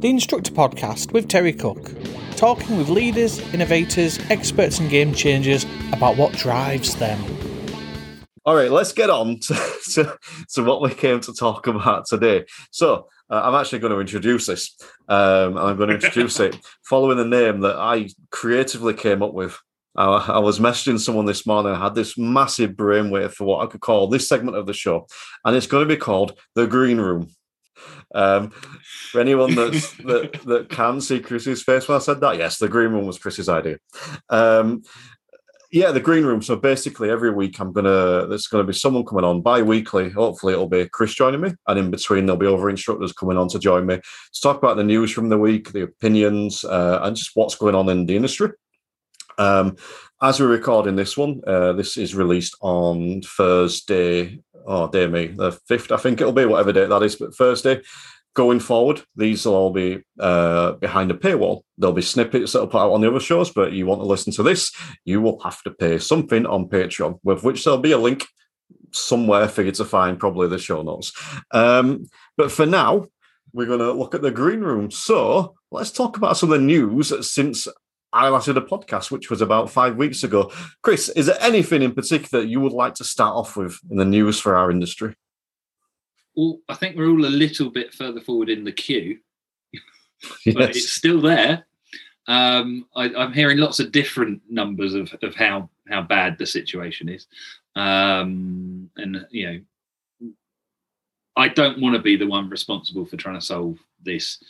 the Instructor Podcast with Terry Cook, talking with leaders, innovators, experts, and game changers about what drives them. All right, let's get on to, to, to what we came to talk about today. So, uh, I'm actually going to introduce this, um, I'm going to introduce it following the name that I creatively came up with. I, I was messaging someone this morning. I had this massive brainwave for what I could call this segment of the show, and it's going to be called the Green Room. Um, for anyone that's, that that can see Chris's face when I said that, yes, the green room was Chris's idea. Um, yeah, the green room. So basically, every week I'm gonna there's gonna be someone coming on bi-weekly. Hopefully, it'll be Chris joining me, and in between there'll be other instructors coming on to join me to talk about the news from the week, the opinions, uh, and just what's going on in the industry. Um, as we're recording this one, uh, this is released on Thursday. Oh, dear me, the fifth. I think it'll be whatever date that is, but Thursday. Going forward, these will all be uh, behind a paywall. There'll be snippets that will put out on the other shows, but you want to listen to this, you will have to pay something on Patreon, with which there'll be a link somewhere for you to find, probably the show notes. Um, but for now, we're going to look at the green room. So let's talk about some of the news since I last did a podcast, which was about five weeks ago. Chris, is there anything in particular you would like to start off with in the news for our industry? Well, I think we're all a little bit further forward in the queue, but yes. it's still there. Um, I, am hearing lots of different numbers of, of how how bad the situation is, um, and you know, I don't want to be the one responsible for trying to solve this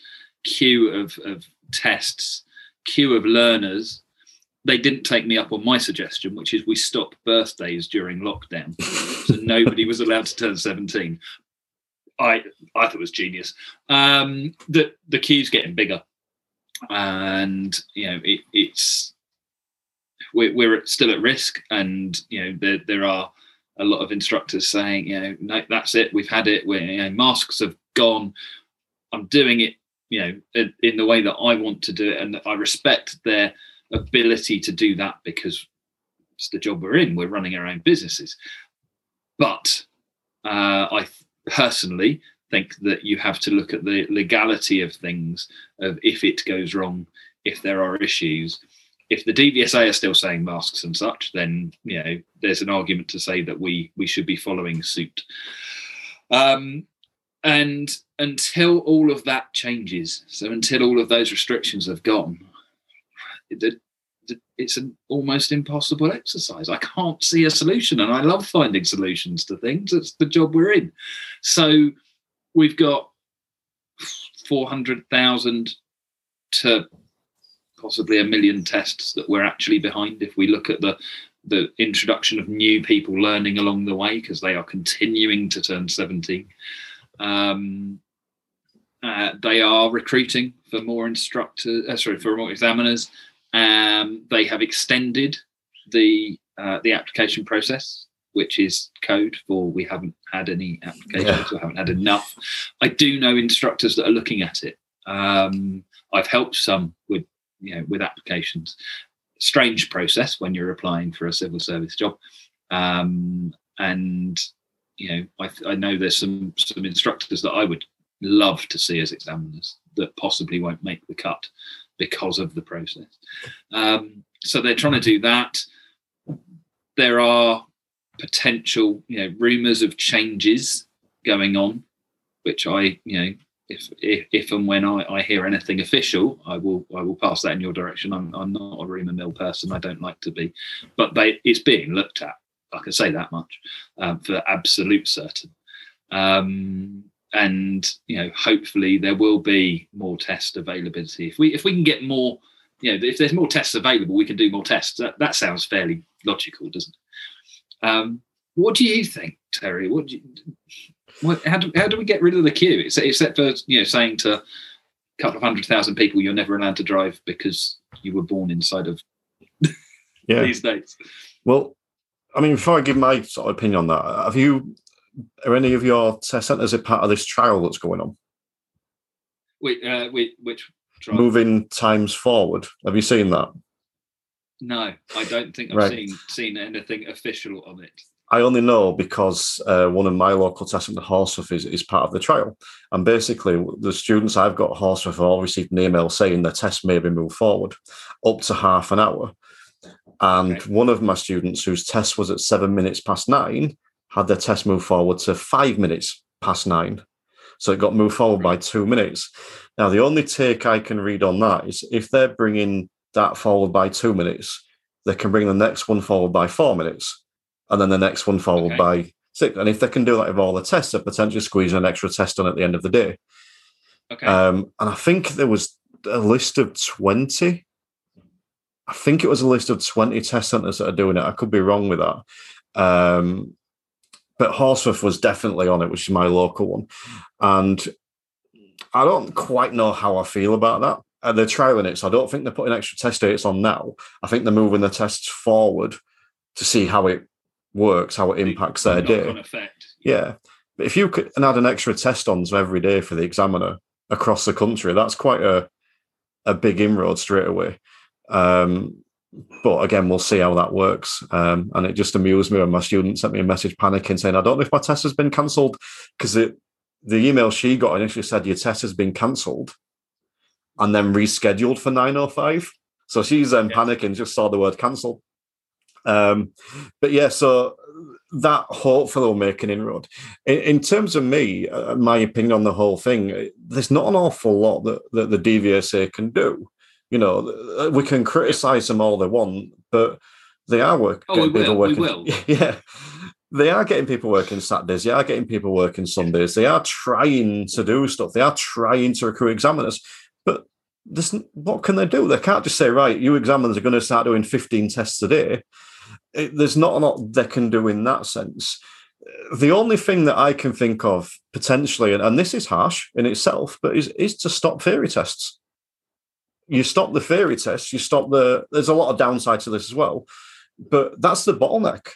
queue of, of tests, queue of learners they didn't take me up on my suggestion, which is we stop birthdays during lockdown. so nobody was allowed to turn 17. I I thought it was genius. Um, the the queue's getting bigger, and you know it, it's we're, we're still at risk, and you know there there are a lot of instructors saying you know no that's it we've had it we you know, masks have gone. I'm doing it you know in the way that I want to do it, and I respect their ability to do that because it's the job we're in. We're running our own businesses, but uh, I personally think that you have to look at the legality of things of if it goes wrong if there are issues. If the DVSA are still saying masks and such then you know there's an argument to say that we we should be following suit. Um, and until all of that changes so until all of those restrictions have gone the, it's an almost impossible exercise. I can't see a solution, and I love finding solutions to things. It's the job we're in. So we've got four hundred thousand to possibly a million tests that we're actually behind. If we look at the the introduction of new people learning along the way, because they are continuing to turn seventeen. Um, uh, they are recruiting for more instructors, uh, sorry, for more examiners. Um, they have extended the uh, the application process, which is code for we haven't had any applications, yeah. haven't had enough. I do know instructors that are looking at it. Um, I've helped some with you know with applications. Strange process when you're applying for a civil service job, um, and you know I, I know there's some some instructors that I would love to see as examiners that possibly won't make the cut because of the process. Um, so they're trying to do that. There are potential, you know, rumors of changes going on, which I, you know, if if, if and when I, I hear anything official, I will I will pass that in your direction. I'm I'm not a rumor mill person. I don't like to be, but they it's being looked at. I can say that much um, for absolute certain. Um, and you know hopefully there will be more test availability. If we if we can get more you know if there's more tests available we can do more tests. That, that sounds fairly logical doesn't it? Um, what do you think terry? What do you, what, how, do, how do we get rid of the queue? Except, except for you know saying to a couple of hundred thousand people you're never allowed to drive because you were born inside of yeah. these days well i mean before i give my sort of opinion on that have you are any of your test centres a part of this trial that's going on? Wait, uh, wait, which trial? Moving times forward. Have you seen that? No, I don't think I've right. seen seen anything official on it. I only know because uh, one of my local tests at Horsforth is, is part of the trial. And basically, the students I've got at Horsforth have all received an email saying their test may be moved forward up to half an hour. And okay. one of my students, whose test was at seven minutes past nine, had their test moved forward to five minutes past nine. So it got moved forward by two minutes. Now, the only take I can read on that is if they're bringing that forward by two minutes, they can bring the next one forward by four minutes and then the next one followed okay. by six. And if they can do that with all the tests, they're potentially squeezing an extra test on at the end of the day. Okay. Um, and I think there was a list of 20. I think it was a list of 20 test centres that are doing it. I could be wrong with that. Um, but Horsforth was definitely on it, which is my local one. And I don't quite know how I feel about that. Uh, they're trialing it, so I don't think they're putting extra test dates on now. I think they're moving the tests forward to see how it works, how it impacts their day. Effect. Yeah. But if you could and add an extra test on every day for the examiner across the country, that's quite a a big inroad straight away. Um, but again, we'll see how that works. Um, and it just amused me when my student sent me a message panicking saying, I don't know if my test has been cancelled because the email she got initially said your test has been cancelled and then rescheduled for 9.05. So she's then yeah. panicking, just saw the word cancel. Um, but yeah, so that hopefully will make an inroad. In, in terms of me, uh, my opinion on the whole thing, there's not an awful lot that, that the DVSA can do. You know, uh, we can criticize them all they want, but they are working. Oh, we will. Working, we will. Yeah. They are getting people working Saturdays. They are getting people working Sundays. They are trying to do stuff. They are trying to recruit examiners. But this, what can they do? They can't just say, right, you examiners are going to start doing 15 tests a day it, there's not a lot they can do in that sense. The only thing that I can think of potentially, and, and this is harsh in itself, but is is to stop theory tests. You stop the theory test, you stop the. There's a lot of downside to this as well, but that's the bottleneck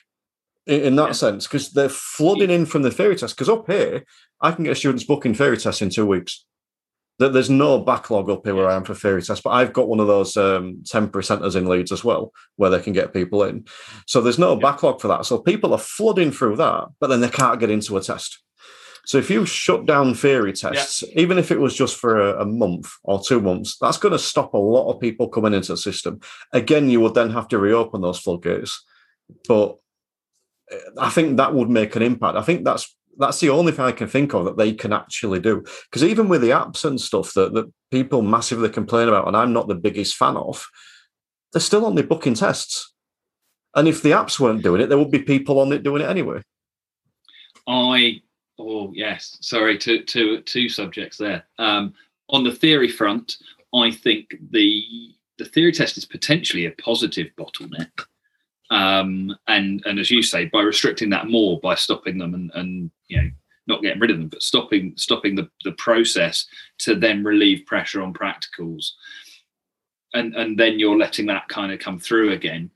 in, in that yeah. sense because they're flooding in from the theory test. Because up here, I can get students booking theory tests in two weeks That there's no backlog up here where I am for theory tests, but I've got one of those um, temporary centres in Leeds as well, where they can get people in. So there's no yeah. backlog for that. So people are flooding through that, but then they can't get into a test. So if you shut down theory tests, yeah. even if it was just for a, a month or two months, that's going to stop a lot of people coming into the system. Again, you would then have to reopen those floodgates. But eh, I think that would make an impact. I think that's that's the only thing I can think of that they can actually do. Because even with the apps and stuff that, that people massively complain about, and I'm not the biggest fan of, they're still only booking tests. And if the apps weren't doing it, there would be people on it doing it anyway. I oh yes, sorry, two two two subjects there. Um, on the theory front, I think the the theory test is potentially a positive bottleneck um, and and as you say, by restricting that more, by stopping them and, and you know not getting rid of them, but stopping stopping the, the process to then relieve pressure on practicals, and and then you're letting that kind of come through again.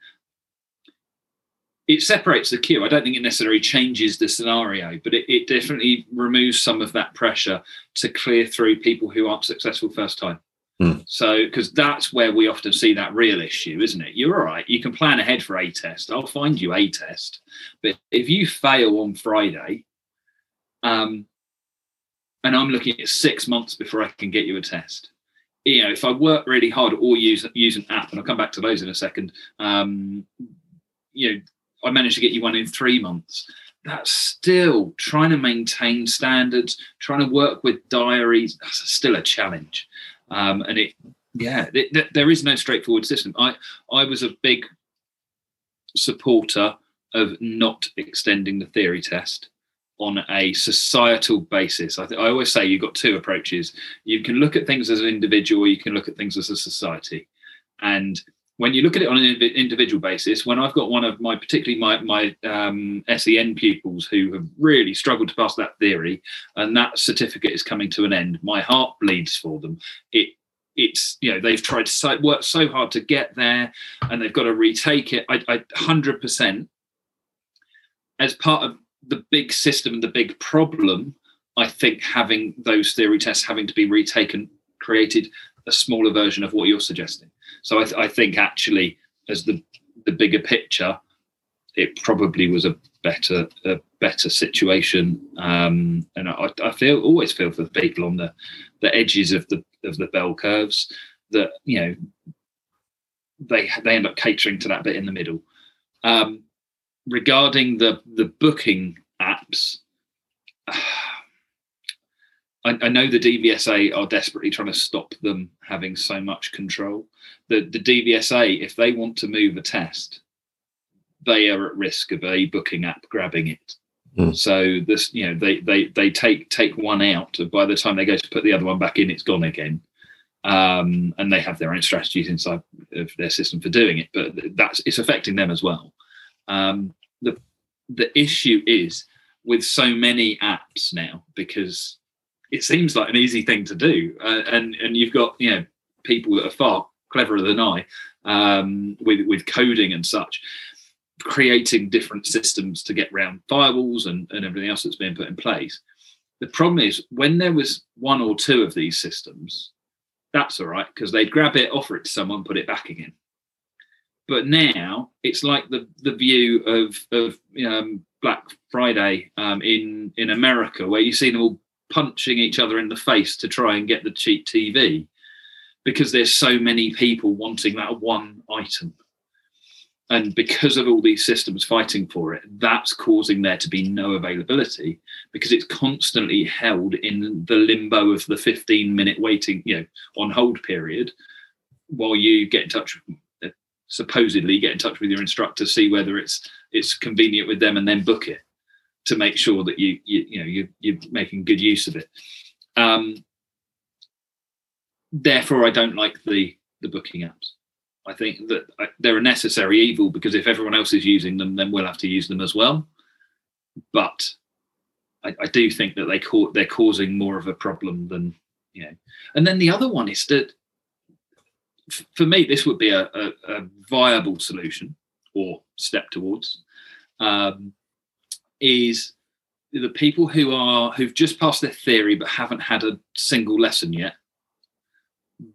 It separates the queue. I don't think it necessarily changes the scenario, but it, it definitely removes some of that pressure to clear through people who aren't successful first time. Mm. So, because that's where we often see that real issue, isn't it? You're all right. You can plan ahead for a test. I'll find you a test. But if you fail on Friday, um, and I'm looking at six months before I can get you a test. You know, if I work really hard or use use an app, and I'll come back to those in a second. Um, you know, I managed to get you one in three months. That's still trying to maintain standards, trying to work with diaries. That's still a challenge. Um, and it, yeah, it, there is no straightforward system. I, I was a big supporter of not extending the theory test on a societal basis. I, th- I always say you've got two approaches. You can look at things as an individual, you can look at things as a society. And when you look at it on an individual basis, when I've got one of my, particularly my, my um, SEN pupils who have really struggled to pass that theory, and that certificate is coming to an end, my heart bleeds for them. It it's you know they've tried so work so hard to get there, and they've got to retake it. I hundred percent as part of the big system and the big problem. I think having those theory tests having to be retaken created a smaller version of what you're suggesting. So I, th- I think actually, as the the bigger picture, it probably was a better a better situation. Um, and I, I feel always feel for the people on the the edges of the of the bell curves that you know they they end up catering to that bit in the middle. Um, regarding the the booking apps, I, I, know the DVSA are desperately trying to stop them having so much control. The the DVSA, if they want to move a test, they are at risk of a booking app grabbing it. Mm. So this, you know, they they they take take one out. By the time they go to put the other one back in, it's gone again. Um, and they have their own strategies inside of their system for doing it, but that's it's affecting them as well. Um, the the issue is with so many apps now because it seems like an easy thing to do, uh, and and you've got you know people that are far cleverer than I um, with with coding and such, creating different systems to get around firewalls and, and everything else that's being put in place. The problem is when there was one or two of these systems, that's all right because they'd grab it, offer it to someone, put it back again. But now it's like the the view of of um, Black Friday um, in in America, where you see them all punching each other in the face to try and get the cheap TV, because there's so many people wanting that one item. And because of all these systems fighting for it that's causing there to be no availability because it's constantly held in the limbo of the 15 minute waiting you know on hold period while you get in touch supposedly get in touch with your instructor see whether it's it's convenient with them and then book it to make sure that you you, you know you, you're making good use of it um therefore i don't like the the booking apps I think that they're a necessary evil because if everyone else is using them, then we'll have to use them as well. But I, I do think that they ca- they're causing more of a problem than you know. And then the other one is that f- for me, this would be a, a, a, viable solution or step towards um, is the people who are who've just passed their theory but haven't had a single lesson yet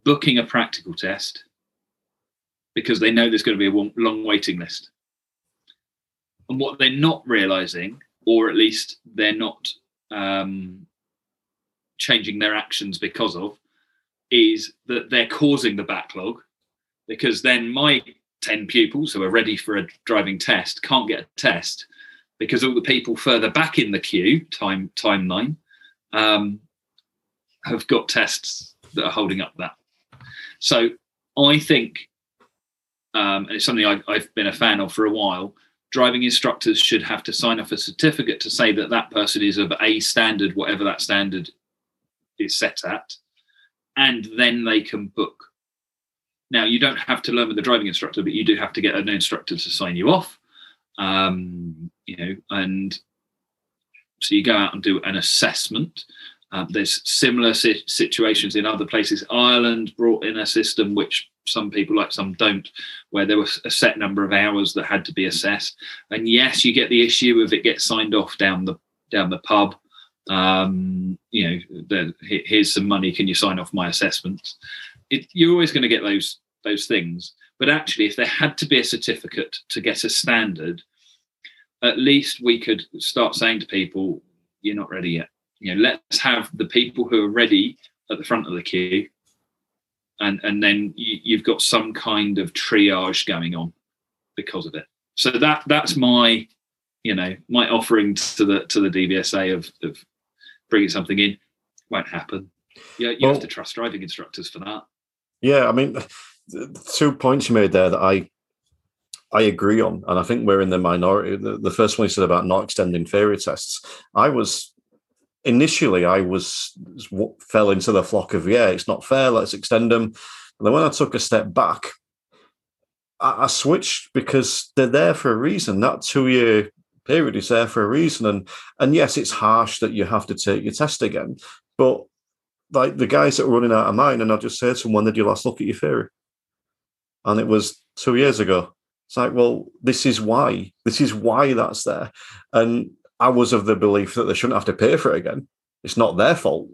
booking a practical test because they know there's going to be a long waiting list. And what they're not realizing, or at least they're not um, changing their actions because of, is that they're causing the backlog because then my 10 pupils who are ready for a driving test can't get a test because all the people further back in the queue time timeline um, have got tests that are holding up that so i think um, and it's something I, I've been a fan of for a while. Driving instructors should have to sign off a certificate to say that that person is of a standard, whatever that standard is set at, and then they can book. Now, you don't have to learn with the driving instructor, but you do have to get an instructor to sign you off. Um, you know, and so you go out and do an assessment. Um, there's similar si- situations in other places. Ireland brought in a system which some people like some don't where there was a set number of hours that had to be assessed and yes you get the issue of it gets signed off down the down the pub um, you know the, here's some money can you sign off my assessments it, you're always going to get those those things but actually if there had to be a certificate to get a standard at least we could start saying to people you're not ready yet you know let's have the people who are ready at the front of the queue and and then you, have got some kind of triage going on because of it. So that that's my you know my offering to the to the DVSA of, of bringing something in won't happen. Yeah, you, you well, have to trust driving instructors for that. Yeah, I mean, two points you made there that I I agree on, and I think we're in the minority. The, the first one you said about not extending theory tests. I was initially I was fell into the flock of yeah, it's not fair. Let's extend them. And then when I took a step back, I, I switched because they're there for a reason. That two year period is there for a reason. And and yes, it's harsh that you have to take your test again, but like the guys that were running out of mine, and I just said to them, when did you last look at your theory? And it was two years ago. It's like, well, this is why. This is why that's there. And I was of the belief that they shouldn't have to pay for it again. It's not their fault,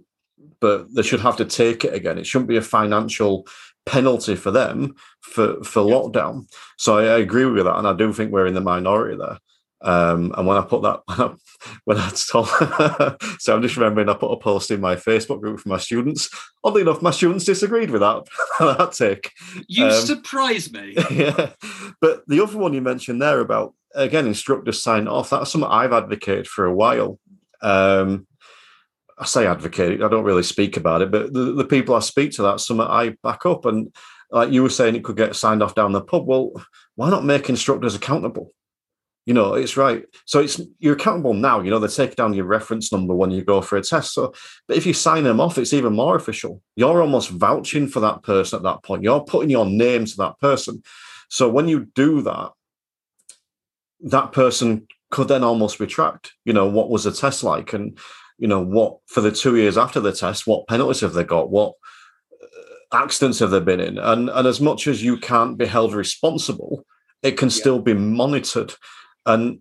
but they should have to take it again. It shouldn't be a financial penalty for them for for yeah. lockdown. So I, I, agree with that, and I do think we're in the minority there. Um, and when I put that, when I told, so I'm just remembering I put a post in my Facebook group for my students. Oddly enough, my students disagreed with that, that take. You um, surprise me. Yeah. But the other one you mentioned there about, again, instructors sign off, that's something I've advocated for a while. Um, I say advocate, I don't really speak about it, but the, the people I speak to, that's something I back up. And like you were saying, it could get signed off down the pub. Well, why not make instructors accountable? You know, it's right. So it's you're accountable now. You know, they take down your reference number when you go for a test. So, but if you sign them off, it's even more official. You're almost vouching for that person at that point. You're putting your name to that person. So when you do that, that person could then almost retract. You know, what was the test like, and you know what for the two years after the test, what penalties have they got? What uh, accidents have they been in? And and as much as you can't be held responsible, it can yeah. still be monitored. And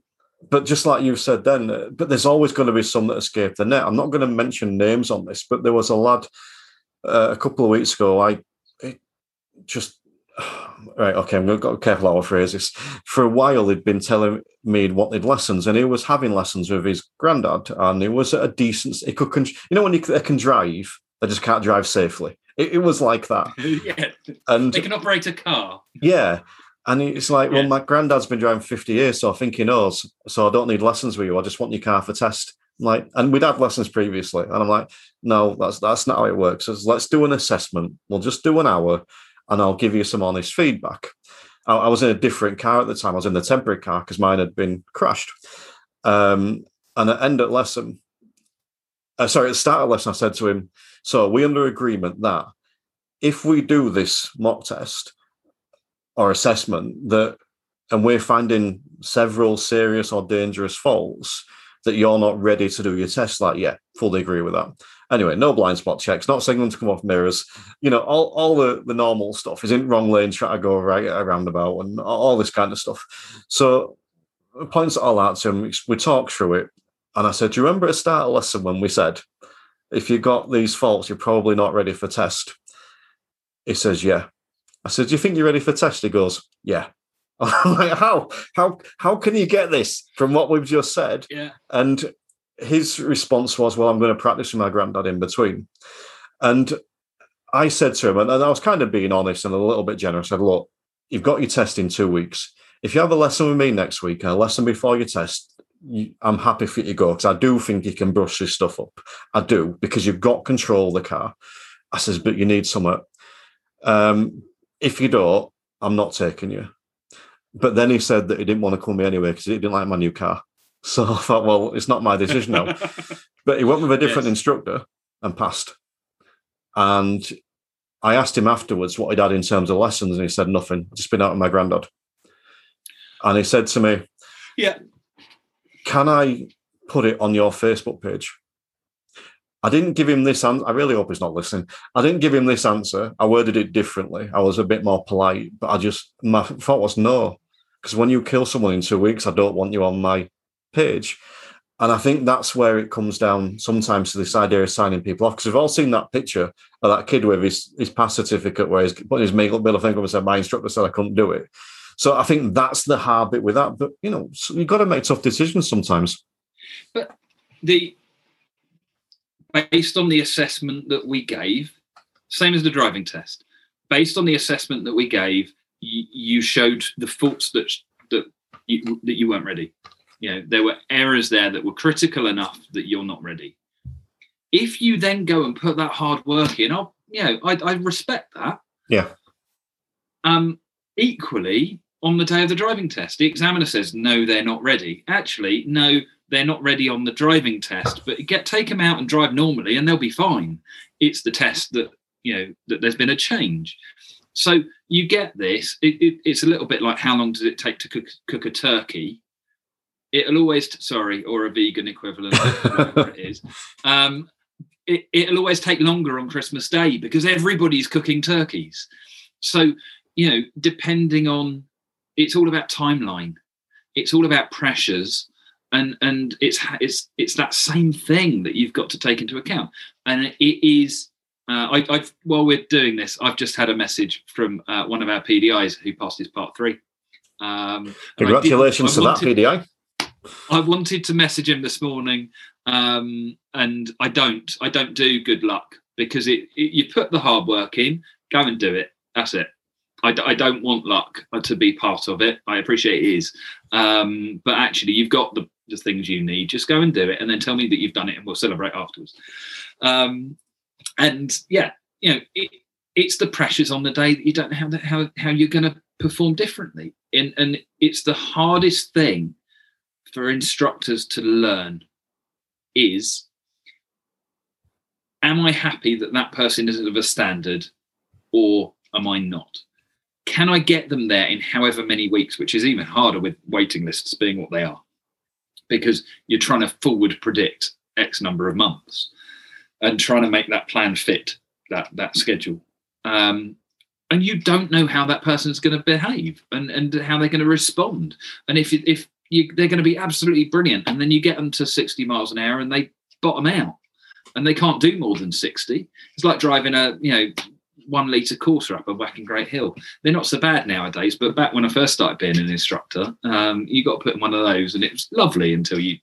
but just like you said then, uh, but there's always going to be some that escape the net. I'm not going to mention names on this, but there was a lad uh, a couple of weeks ago. I just right, okay, I'm going to be careful how I phrase this. For a while, he'd been telling me he wanted lessons, and he was having lessons with his granddad, and he was at a decent. He could, you know, when you, they can drive, they just can't drive safely. It, it was like that. yeah, and they can operate a car. Yeah, and it's like, yeah. well, my granddad's been driving 50 years, so I think he knows. So I don't need lessons with you. I just want your car for test. I'm like, and we'd had lessons previously. And I'm like, no, that's that's not how it works. Let's do an assessment. We'll just do an hour and I'll give you some honest feedback. I, I was in a different car at the time. I was in the temporary car because mine had been crashed. Um, and at end of lesson, uh, sorry, at the start of lesson, I said to him, so we under agreement that if we do this mock test, or assessment that, and we're finding several serious or dangerous faults that you're not ready to do your test. Like, yeah, fully agree with that. Anyway, no blind spot checks, not signaling to come off mirrors, you know, all, all the, the normal stuff is in wrong lane, try to go right around about and all this kind of stuff. So points all out to him, we talked through it. And I said, Do you remember at the start of lesson when we said, if you got these faults, you're probably not ready for test? He says, Yeah. I said, "Do you think you're ready for test?" He goes, "Yeah." I'm like, "How? How? How can you get this from what we've just said?" Yeah. And his response was, "Well, I'm going to practice with my granddad in between." And I said to him, and I was kind of being honest and a little bit generous. I said, "Look, you've got your test in two weeks. If you have a lesson with me next week a lesson before your test, you, I'm happy for you to go because I do think you can brush this stuff up. I do because you've got control of the car." I says, "But you need some." Um, if you don't, I'm not taking you. But then he said that he didn't want to call me anyway because he didn't like my new car. So I thought, well, it's not my decision now. but he went with a different yes. instructor and passed. And I asked him afterwards what he'd had in terms of lessons, and he said nothing. Just been out with my granddad. And he said to me, Yeah. Can I put it on your Facebook page? I didn't give him this answer. I really hope he's not listening. I didn't give him this answer. I worded it differently. I was a bit more polite, but I just, my thought was no. Because when you kill someone in two weeks, I don't want you on my page. And I think that's where it comes down sometimes to this idea of signing people off. Because we've all seen that picture of that kid with his, his pass certificate where he's putting his middle finger up and said, My instructor said I couldn't do it. So I think that's the hard bit with that. But, you know, you've got to make tough decisions sometimes. But the based on the assessment that we gave, same as the driving test, based on the assessment that we gave, you, you showed the faults that that you, that you weren't ready. You know, there were errors there that were critical enough that you're not ready. If you then go and put that hard work in, I'll, you know, I, I respect that. Yeah. Um, equally, on the day of the driving test, the examiner says, no, they're not ready. Actually, no, they're not ready on the driving test, but get take them out and drive normally, and they'll be fine. It's the test that you know that there's been a change. So you get this. It, it, it's a little bit like how long does it take to cook, cook a turkey? It'll always sorry, or a vegan equivalent, whatever it is. Um, it, it'll always take longer on Christmas Day because everybody's cooking turkeys. So you know, depending on, it's all about timeline. It's all about pressures and and it's it's it's that same thing that you've got to take into account and it is uh, I, I've while we're doing this i've just had a message from uh, one of our pdis who passed his part three um, congratulations to wanted, that pdi I wanted to message him this morning, um, and I don't. I don't do good luck because it, it, you put the hard work in, go and do it. That's it. I, I don't want luck to be part of it. I appreciate it is, um, but actually, you've got the, the things you need. Just go and do it, and then tell me that you've done it, and we'll celebrate afterwards. Um, and yeah, you know, it, it's the pressures on the day that you don't know how how, how you're going to perform differently, and and it's the hardest thing for instructors to learn is am I happy that that person is of a standard or am I not? Can I get them there in however many weeks, which is even harder with waiting lists being what they are, because you're trying to forward predict X number of months and trying to make that plan fit that that schedule. Um, and you don't know how that person is going to behave and, and how they're going to respond. And if if you, they're going to be absolutely brilliant, and then you get them to 60 miles an hour and they bottom out, and they can't do more than 60. It's like driving a you know one litre Corsa up a whacking great hill. They're not so bad nowadays, but back when I first started being an instructor, um, you got to put in one of those, and it was lovely until you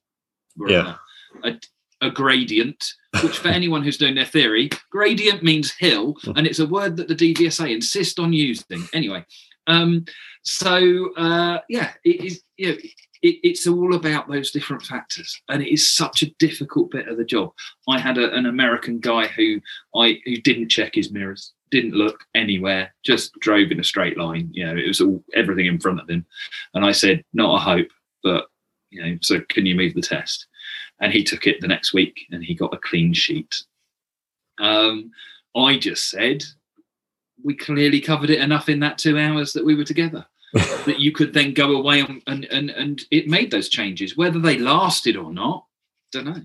were Yeah. a, a gradient. Which, for anyone who's doing their theory, gradient means hill, and it's a word that the DVSA insist on using. Anyway, um, so uh, yeah, it is. You know, it, it's all about those different factors, and it is such a difficult bit of the job. I had a, an American guy who I who didn't check his mirrors, didn't look anywhere, just drove in a straight line. You know, it was all everything in front of him, and I said, "Not a hope, but you know, so can you move the test?" And he took it the next week, and he got a clean sheet. Um, I just said, "We clearly covered it enough in that two hours that we were together." that you could then go away and, and and and it made those changes whether they lasted or not don't know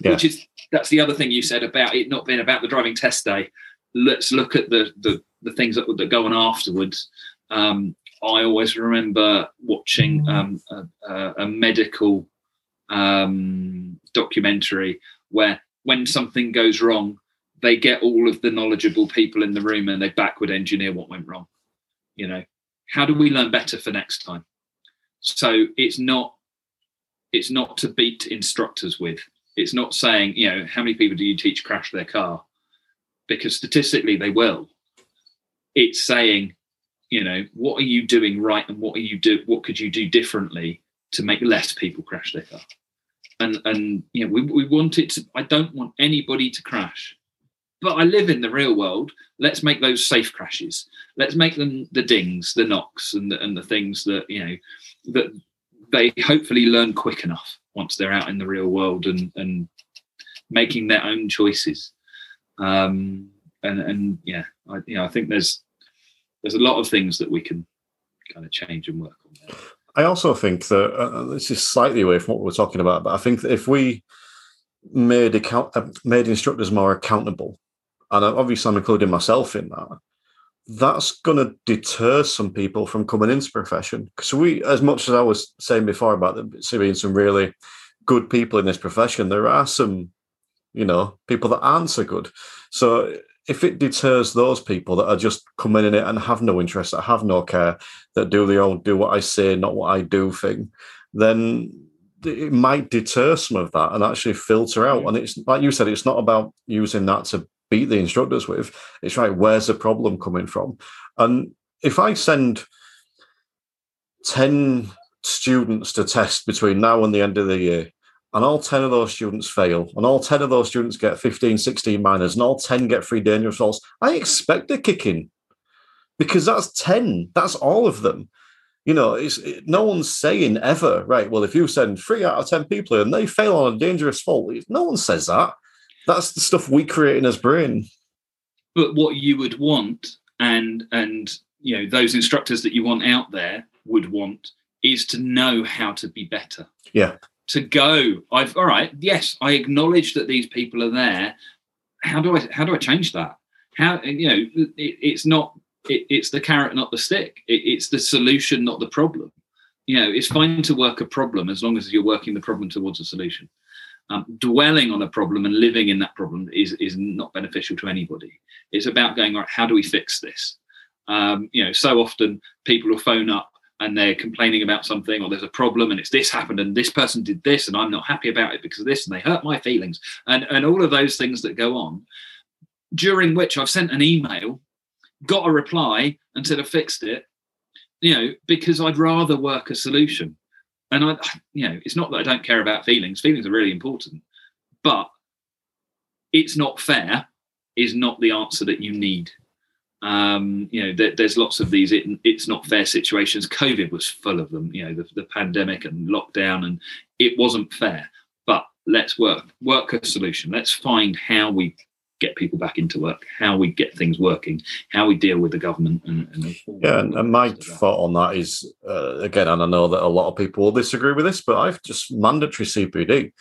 Yeah. which is that's the other thing you said about it not being about the driving test day let's look at the the, the things that, that go on afterwards. Um, i always remember watching um, a, a, medical um, documentary where when something goes wrong they get all of the knowledgeable people in the room and they backward engineer what went wrong you know. How do we learn better for next time? So it's not it's not to beat instructors with. It's not saying you know how many people do you teach crash their car because statistically they will it's saying you know what are you doing right and what are you do what could you do differently to make less people crash their car and and you know we, we want it to i don't want anybody to crash but I live in the real world. Let's make those safe crashes. Let's make them the dings, the knocks, and the, and the things that you know that they hopefully learn quick enough once they're out in the real world and and making their own choices. Um, and and yeah, I you know I think there's there's a lot of things that we can kind of change and work on. There. I also think that uh, this is slightly away from what we're talking about, but I think that if we made account uh, made instructors more accountable, and obviously I'm including myself in that, that's going to deter some people from coming into the profession. Because we, as much as I was saying before about there being some really good people in this profession, there are some, you know, people that aren't so good. So if it deters those people that are just coming in it and have no interest, that have no care, that do the old do what I say, not what I do thing, then it might deter some of that and actually filter out. Mm. And it's like you said, it's not about using that to beat the instructors with. It's right, where's the problem coming from? And if I send 10 students to test between now and the end of the year, and all 10 of those students fail, and all 10 of those students get 15, 16 minors, and all 10 get three dangerous faults, I expect a kicking because that's 10. That's all of them. You know, it's it, no one's saying ever, right? Well, if you send three out of 10 people and they fail on a dangerous fault, no one says that. That's the stuff we create in his brain. But what you would want, and and you know those instructors that you want out there would want, is to know how to be better. Yeah. To go, I've all right. Yes, I acknowledge that these people are there. How do I how do I change that? How you know it, it's not it, it's the carrot, not the stick. It, it's the solution, not the problem. You know, it's fine to work a problem as long as you're working the problem towards a solution. Um, dwelling on a problem and living in that problem is is not beneficial to anybody. It's about going right. How do we fix this? Um, you know, so often people will phone up and they're complaining about something or there's a problem and it's this happened and this person did this and I'm not happy about it because of this and they hurt my feelings. And and all of those things that go on during which I've sent an email got a reply and said I fixed it you know because I'd rather work a solution. And I you know it's not that I don't care about feelings. Feelings are really important. But it's not fair is not the answer that you need um, you know, there, there's lots of these it, it's not fair situations. COVID was full of them. You know, the, the pandemic and lockdown, and it wasn't fair. But let's work work a solution. Let's find how we get people back into work, how we get things working, how we deal with the government. And, and yeah, and, and my thought on that is uh, again, and I know that a lot of people will disagree with this, but I've just mandatory CPD.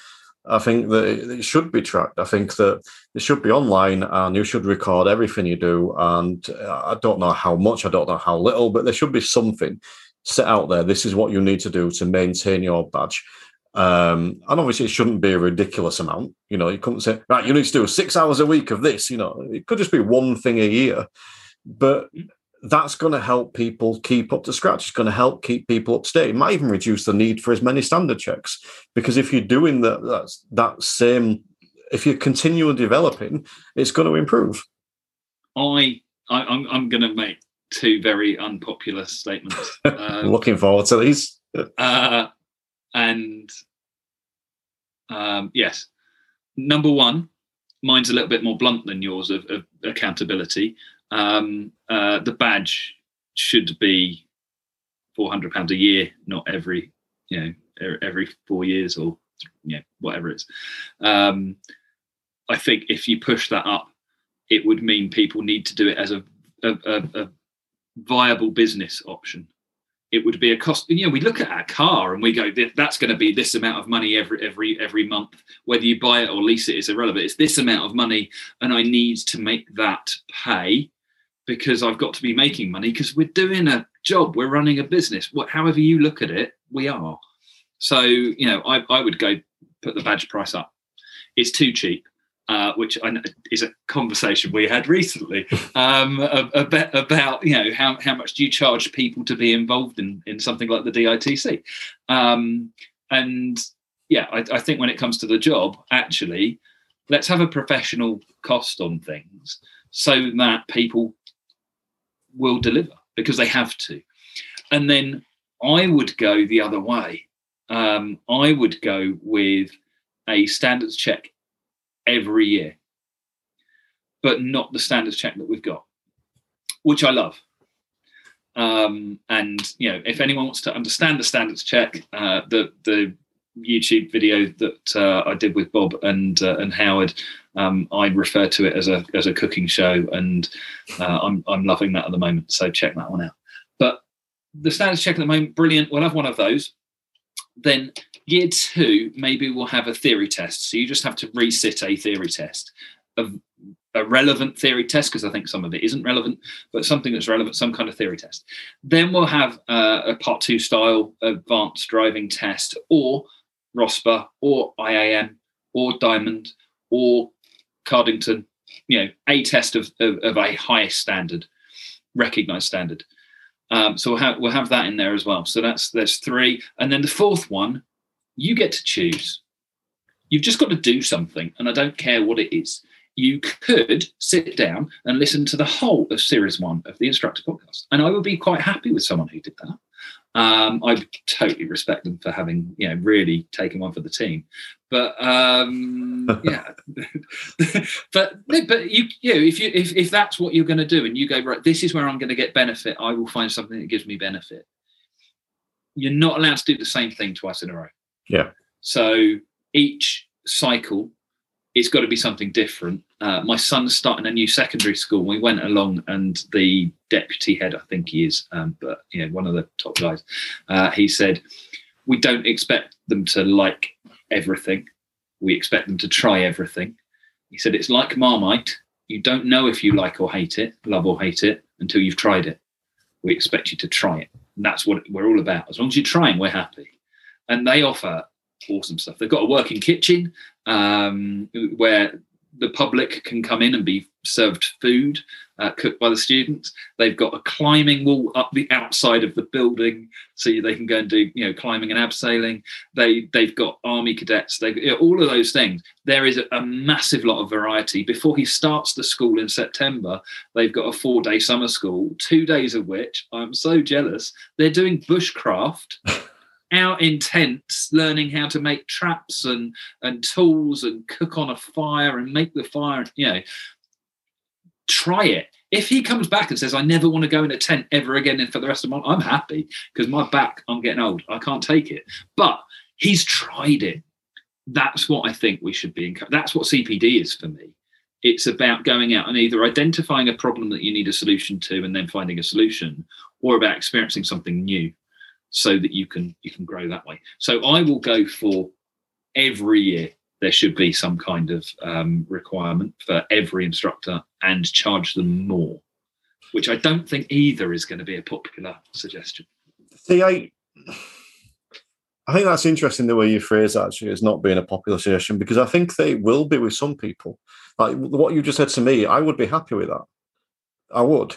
I think that it should be tracked. I think that it should be online and you should record everything you do. And I don't know how much, I don't know how little, but there should be something set out there. This is what you need to do to maintain your badge. Um, and obviously, it shouldn't be a ridiculous amount. You know, you couldn't say, right, you need to do six hours a week of this. You know, it could just be one thing a year. But that's going to help people keep up to scratch. It's going to help keep people up to date. It might even reduce the need for as many standard checks because if you're doing that, that's that same. If you're continually developing, it's going to improve. I, I I'm, I'm going to make two very unpopular statements. Um, Looking forward to these. uh, and um, yes, number one, mine's a little bit more blunt than yours of, of accountability um, uh, the badge should be four hundred pounds a year, not every you know every four years or whatever it is. Um, I think if you push that up, it would mean people need to do it as a, a, a, a viable business option. It would be a cost. You know, we look at our car and we go, "That's going to be this amount of money every every every month. Whether you buy it or lease it is irrelevant. It's this amount of money, and I need to make that pay because I've got to be making money because we're doing a job, we're running a business. What, however you look at it, we are. So you know, I, I would go put the badge price up. It's too cheap. Uh, which is a conversation we had recently um, about, about you know how, how much do you charge people to be involved in in something like the DITC, um, and yeah, I, I, think when it comes to the job, actually, let's have a professional cost on things so that people will deliver because they have to. And then I would go the other way. Um, I would go with a standards check every year, but not the standards check that we've got, which I love. Um, and you know, if anyone wants to understand the standards check, uh, the the YouTube video that uh, I did with Bob and uh, and Howard. Um, I refer to it as a as a cooking show, and uh, I'm I'm loving that at the moment. So check that one out. But the standards check at the moment, brilliant. We'll have one of those. Then year two, maybe we'll have a theory test. So you just have to resit a theory test, a, a relevant theory test, because I think some of it isn't relevant, but something that's relevant, some kind of theory test. Then we'll have uh, a part two style advanced driving test, or ROSPA or IAM or Diamond or Cardington, you know, a test of, of, of a high standard, recognized standard. Um, so we'll have, we'll have that in there as well. So that's there's three, and then the fourth one, you get to choose. You've just got to do something, and I don't care what it is. You could sit down and listen to the whole of series one of the Instructor podcast, and I would be quite happy with someone who did that. Um, I totally respect them for having, you know, really taken one for the team. But um, yeah, but but you, you know, if you if, if that's what you're going to do, and you go right, this is where I'm going to get benefit. I will find something that gives me benefit. You're not allowed to do the same thing twice in a row. Yeah. So each cycle it's got to be something different. Uh, my son's starting a new secondary school. We went along, and the deputy head, I think he is, um, but you know, one of the top guys, uh, he said, "We don't expect them to like everything. We expect them to try everything." He said, "It's like Marmite. You don't know if you like or hate it, love or hate it, until you've tried it. We expect you to try it, and that's what we're all about. As long as you're trying, we're happy." And they offer awesome stuff. They've got a working kitchen um, where the public can come in and be served food uh, cooked by the students. They've got a climbing wall up the outside of the building, so they can go and do you know climbing and abseiling. They they've got army cadets. They you know, all of those things. There is a, a, massive lot of variety. Before he starts the school in September, they've got a four day summer school, two days of which I'm so jealous. They're doing bushcraft. out in tents learning how to make traps and and tools and cook on a fire and make the fire you know try it. If he comes back and says, I never want to go in a tent ever again for the rest of my life, I'm happy because my back, I'm getting old. I can't take it. But he's tried it. That's what I think we should be. That's what CPD is for me. It's about going out and either identifying a problem that you need a solution to and then finding a solution, or about experiencing something new so that you can you can grow that way. So I will go for every year there should be some kind of um, requirement for every instructor and charge them more, which I don't think either is going to be a popular suggestion. See, I, I think that's interesting the way you phrase actually as not being a popular suggestion because I think they will be with some people. Like what you just said to me, I would be happy with that. I would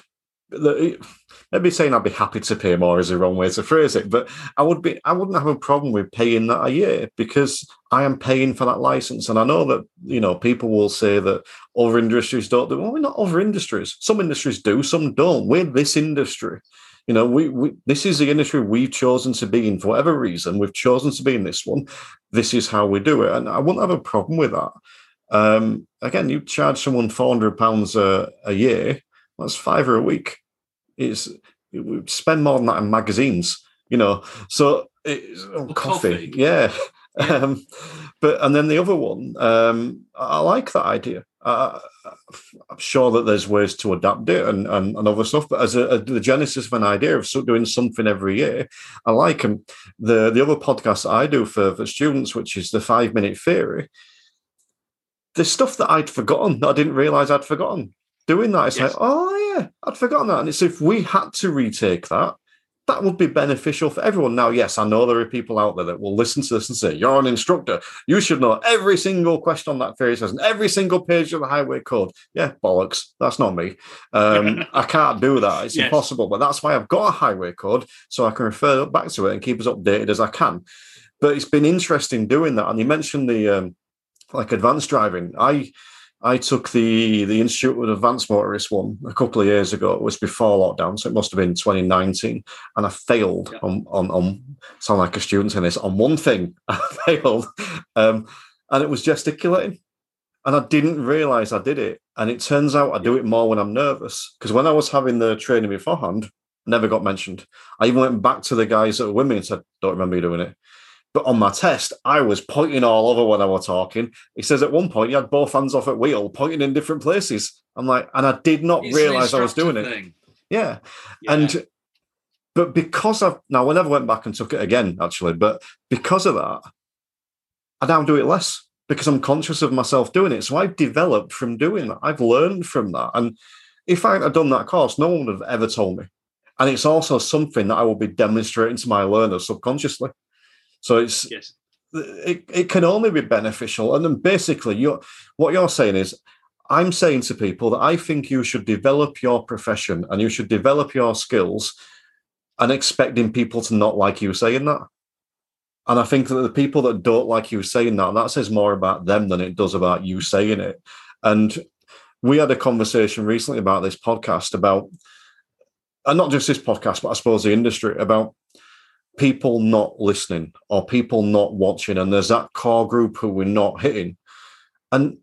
maybe saying I'd be happy to pay more is the wrong way to phrase it, but I would be I wouldn't have a problem with paying that a year because I am paying for that license. And I know that, you know, people will say that other industries don't do well, we're not other industries. Some industries do, some don't. We're this industry. You know, we, we this is the industry we've chosen to be in for whatever reason. We've chosen to be in this one. This is how we do it. And I wouldn't have a problem with that. Um, again, you charge someone four hundred pounds a, a year, that's five or a week it's we spend more than that in magazines, you know. So it's oh, coffee. coffee. yeah. yeah. Um, but and then the other one, um, I like that idea. Uh, I'm sure that there's ways to adapt it and, and, and other stuff, but as a, a, the genesis of an idea of doing something every year, I like them. The the other podcast I do for, for students, which is the five minute theory, there's stuff that I'd forgotten that I didn't realize I'd forgotten. Doing that, it's yes. like, oh yeah, I'd forgotten that. And it's if we had to retake that, that would be beneficial for everyone. Now, yes, I know there are people out there that will listen to this and say, You're an instructor. You should know every single question on that theory says and every single page of the highway code. Yeah, bollocks. That's not me. Um, I can't do that. It's yes. impossible. But that's why I've got a highway code so I can refer back to it and keep as updated as I can. But it's been interesting doing that. And you mentioned the um, like advanced driving. I I took the the Institute of Advanced Motorist one a couple of years ago. It was before lockdown, so it must have been 2019. And I failed yeah. on, on on sound like a student in this on one thing. I failed, um, and it was gesticulating, and I didn't realize I did it. And it turns out I do it more when I'm nervous because when I was having the training beforehand, never got mentioned. I even went back to the guys that were with me and said, "Don't remember you doing it." But on my test, I was pointing all over when I was talking. He says at one point you had both hands off at wheel, pointing in different places. I'm like, and I did not it's realize I was doing thing. it. Yeah. yeah. And but because I've now I never went back and took it again, actually, but because of that, I now do it less because I'm conscious of myself doing it. So I've developed from doing that. I've learned from that. And if I had done that course, no one would have ever told me. And it's also something that I will be demonstrating to my learners subconsciously. So it's yes. it, it can only be beneficial. And then basically you what you're saying is I'm saying to people that I think you should develop your profession and you should develop your skills and expecting people to not like you saying that. And I think that the people that don't like you saying that, that says more about them than it does about you saying it. And we had a conversation recently about this podcast about, and not just this podcast, but I suppose the industry about people not listening or people not watching, and there's that core group who we're not hitting, and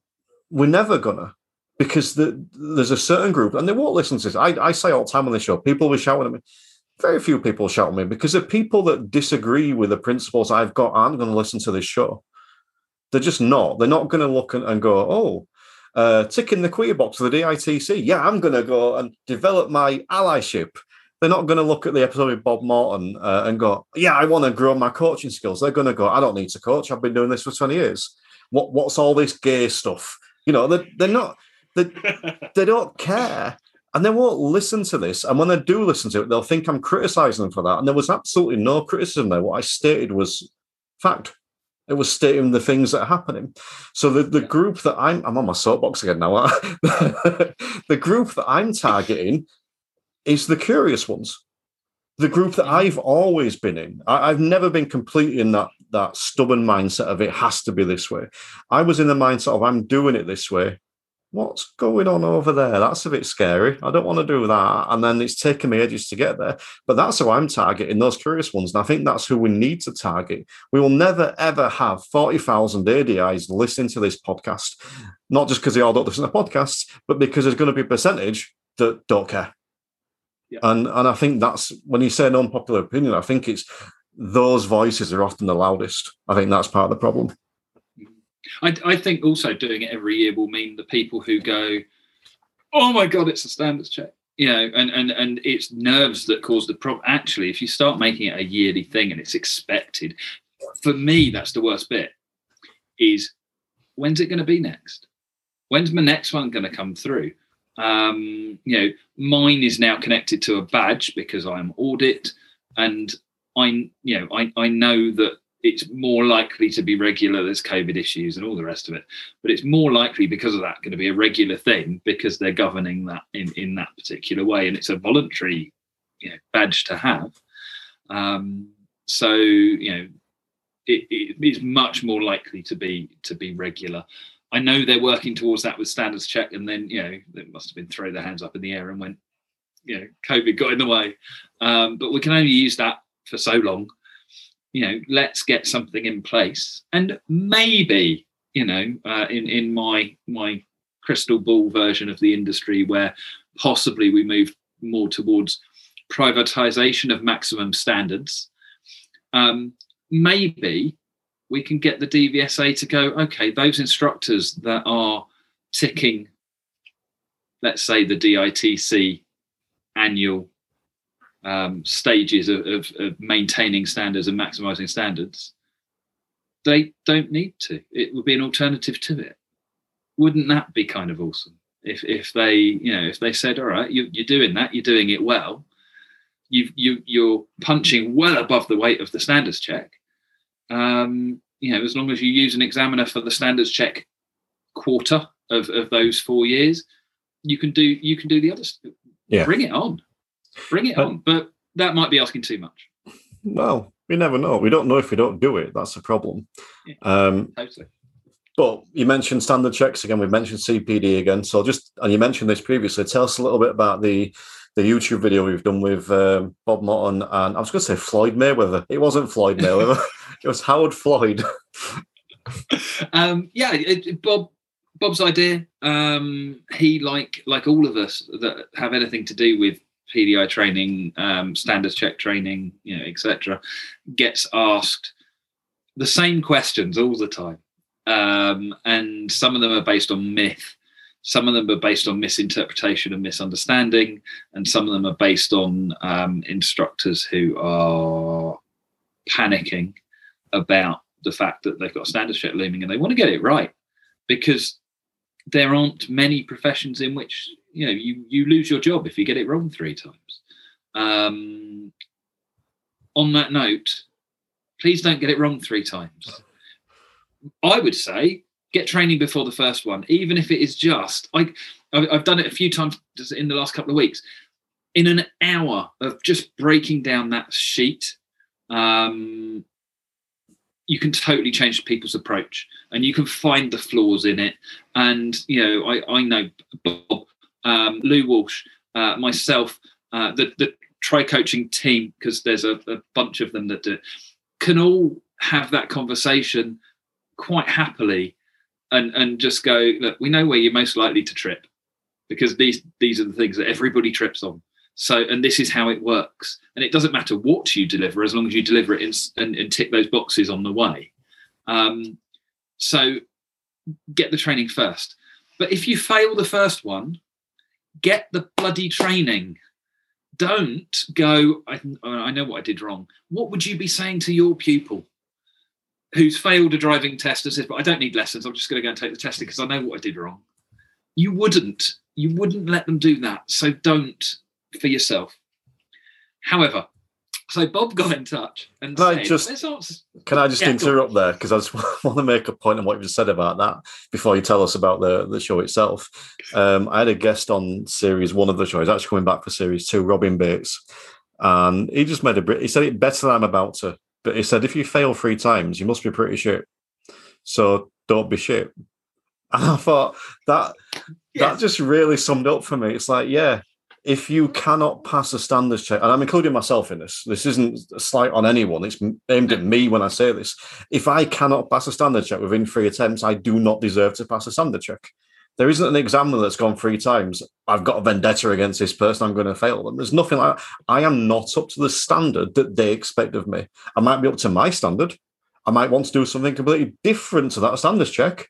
we're never gonna because the, there's a certain group and they won't listen to this. I, I say all the time on the show, people will shouting at me. Very few people shout at me because the people that disagree with the principles I've got aren't going to listen to this show. They're just not. They're not going to look and, and go, oh, uh, ticking the queer box for the DITC. Yeah, I'm going to go and develop my allyship they're not going to look at the episode with Bob Morton uh, and go, "Yeah, I want to grow my coaching skills." They're going to go, "I don't need to coach. I've been doing this for twenty years. What what's all this gay stuff?" You know, they're, they're not. They, they don't care, and they won't listen to this. And when they do listen to it, they'll think I'm criticizing them for that. And there was absolutely no criticism there. What I stated was fact. It was stating the things that are happening. So the, the group that I'm I'm on my soapbox again now. the group that I'm targeting is the curious ones. The group that I've always been in. I, have never been completely in that that stubborn mindset of it has to be this way. I was in the mindset of I'm doing it this way what's going on over there? That's a bit scary. I don't want to do that. And then it's taken me ages to get there. But that's who I'm targeting, those curious ones. And I think that's who we need to target. We will never, ever have 40,000 ADIs listening to this podcast, not just because they all don't listen to podcasts, but because there's going to be a percentage that don't care. Yeah. And and I think that's when you say an unpopular opinion, I think it's those voices are often the loudest. I think that's part of the problem. Mm-hmm. I, I think also doing it every year will mean the people who go, oh my god, it's a standards check, you know, and and and it's nerves that cause the problem. Actually, if you start making it a yearly thing and it's expected, for me, that's the worst bit. Is when's it going to be next? When's my next one going to come through? Um, you know, mine is now connected to a badge because I'm audit, and I, you know, I I know that it's more likely to be regular. There's COVID issues and all the rest of it, but it's more likely because of that going to be a regular thing because they're governing that in in that particular way, and it's a voluntary you know, badge to have. Um, so you know, it, it is much more likely to be to be regular. I know they're working towards that with standards check, and then you know they must have been throw their hands up in the air and went, you know, COVID got in the way. Um, but we can only use that for so long you know, let's get something in place, and maybe, you know, uh, in in my my crystal ball version of the industry, where possibly we move more towards privatization of maximum standards, um, maybe we can get the DVSA to go, okay, those instructors that are ticking, let's say the DITC annual um, stages of, of, of, maintaining standards and maximizing standards, they don't need to. It would be an alternative to it. Wouldn't that be kind of awesome? If if they you know if they said, all right, you, you're doing that, you're doing it well, you you you're punching well above the weight of the standards check. Um, you know, as long as you use an examiner for the standards check quarter of, of those four years, you can do you can do the others. Yeah. Bring it on. Bring it on. But that might be asking too much. Well, we never know. We don't know if we don't do it. That's the problem. Yeah, um, totally. But you mentioned standard checks again. We've mentioned CPD again. So just and you mentioned this previously. Tell us a little bit about the the YouTube video we've done with um, Bob Morton and I was going to say Floyd Mayweather. It wasn't Floyd Mayweather. it was Howard Floyd. um, yeah, it, Bob Bob's idea. Um, he like like all of us that have anything to do with PDI training, um, standards check training, you know, etc., gets asked the same questions all the time, um, and some of them are based on myth, some of them are based on misinterpretation and misunderstanding, and some of them are based on um, instructors who are panicking about the fact that they've got standards check looming and they want to get it right because there aren't many professions in which you know you you lose your job if you get it wrong three times. Um, on that note, please don't get it wrong three times. I would say get training before the first one, even if it is just I. I've done it a few times in the last couple of weeks. In an hour of just breaking down that sheet, um, you can totally change people's approach, and you can find the flaws in it. And you know, I I know Bob um, Lou Walsh, uh, myself, uh, the the tri coaching team, because there's a, a, bunch of them that do, can all have that conversation quite happily, and and just go, look, we know where you're most likely to trip, because these these are the things that everybody trips on. So, and this is how it works. And it doesn't matter what you deliver as long as you deliver it in, and, and tick those boxes on the way. Um, so, get the training first. But if you fail the first one, get the bloody training. Don't go, I, I know what I did wrong. What would you be saying to your pupil who's failed a driving test and says, but I don't need lessons, I'm just going to go and take the test because I know what I did wrong? You wouldn't. You wouldn't let them do that. So don't for yourself. However, So Bob got in touch and Can I just- "Let's Can I just Yeah, interrupt there because I just want to make a point on what you just said about that before you tell us about the the show itself. Um, I had a guest on series one of the show. He's actually coming back for series two, Robin Bates, and he just made a. He said it better than I'm about to, but he said if you fail three times, you must be pretty shit. So don't be shit. And I thought that Yeah. that just really summed up for me. It's like, yeah, if you cannot pass a standards check, and I'm including myself in this, this isn't a slight on anyone. It's aimed at me when I say this. If I cannot pass a standard check within three attempts, I do not deserve to pass a standard check. There isn't an examiner that's gone three times. I've got a vendetta against this person. I'm going to fail them. There's nothing like that. I am not up to the standard that they expect of me. I might be up to my standard. I might want to do something completely different to that standards check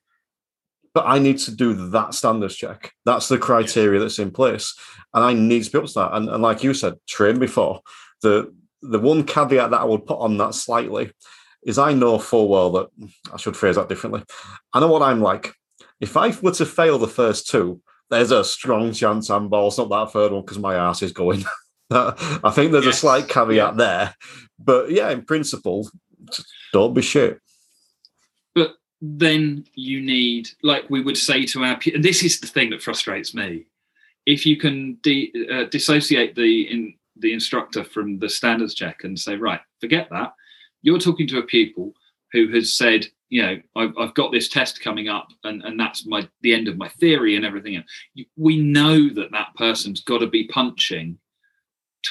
but I need to do that standards check. That's the criteria that's in place, and I need to be up to that. And, and like you said, train before. The the one caveat that I would put on that slightly is I know full well that I should phrase that differently. I know what I'm like. If I were to fail the first two, there's a strong chance I'm balls not that third one because my ass is going. I think there's a slight caveat Yeah. there, but yeah, in principle, don't be shit. but then you need like we would say to our this is the thing that frustrates me if you can de- uh, dissociate the in the instructor from the standards check and say right forget that you're talking to a pupil who has said you know i've, I've got this test coming up and, and that's my the end of my theory and everything else. We know that that person's got to be punching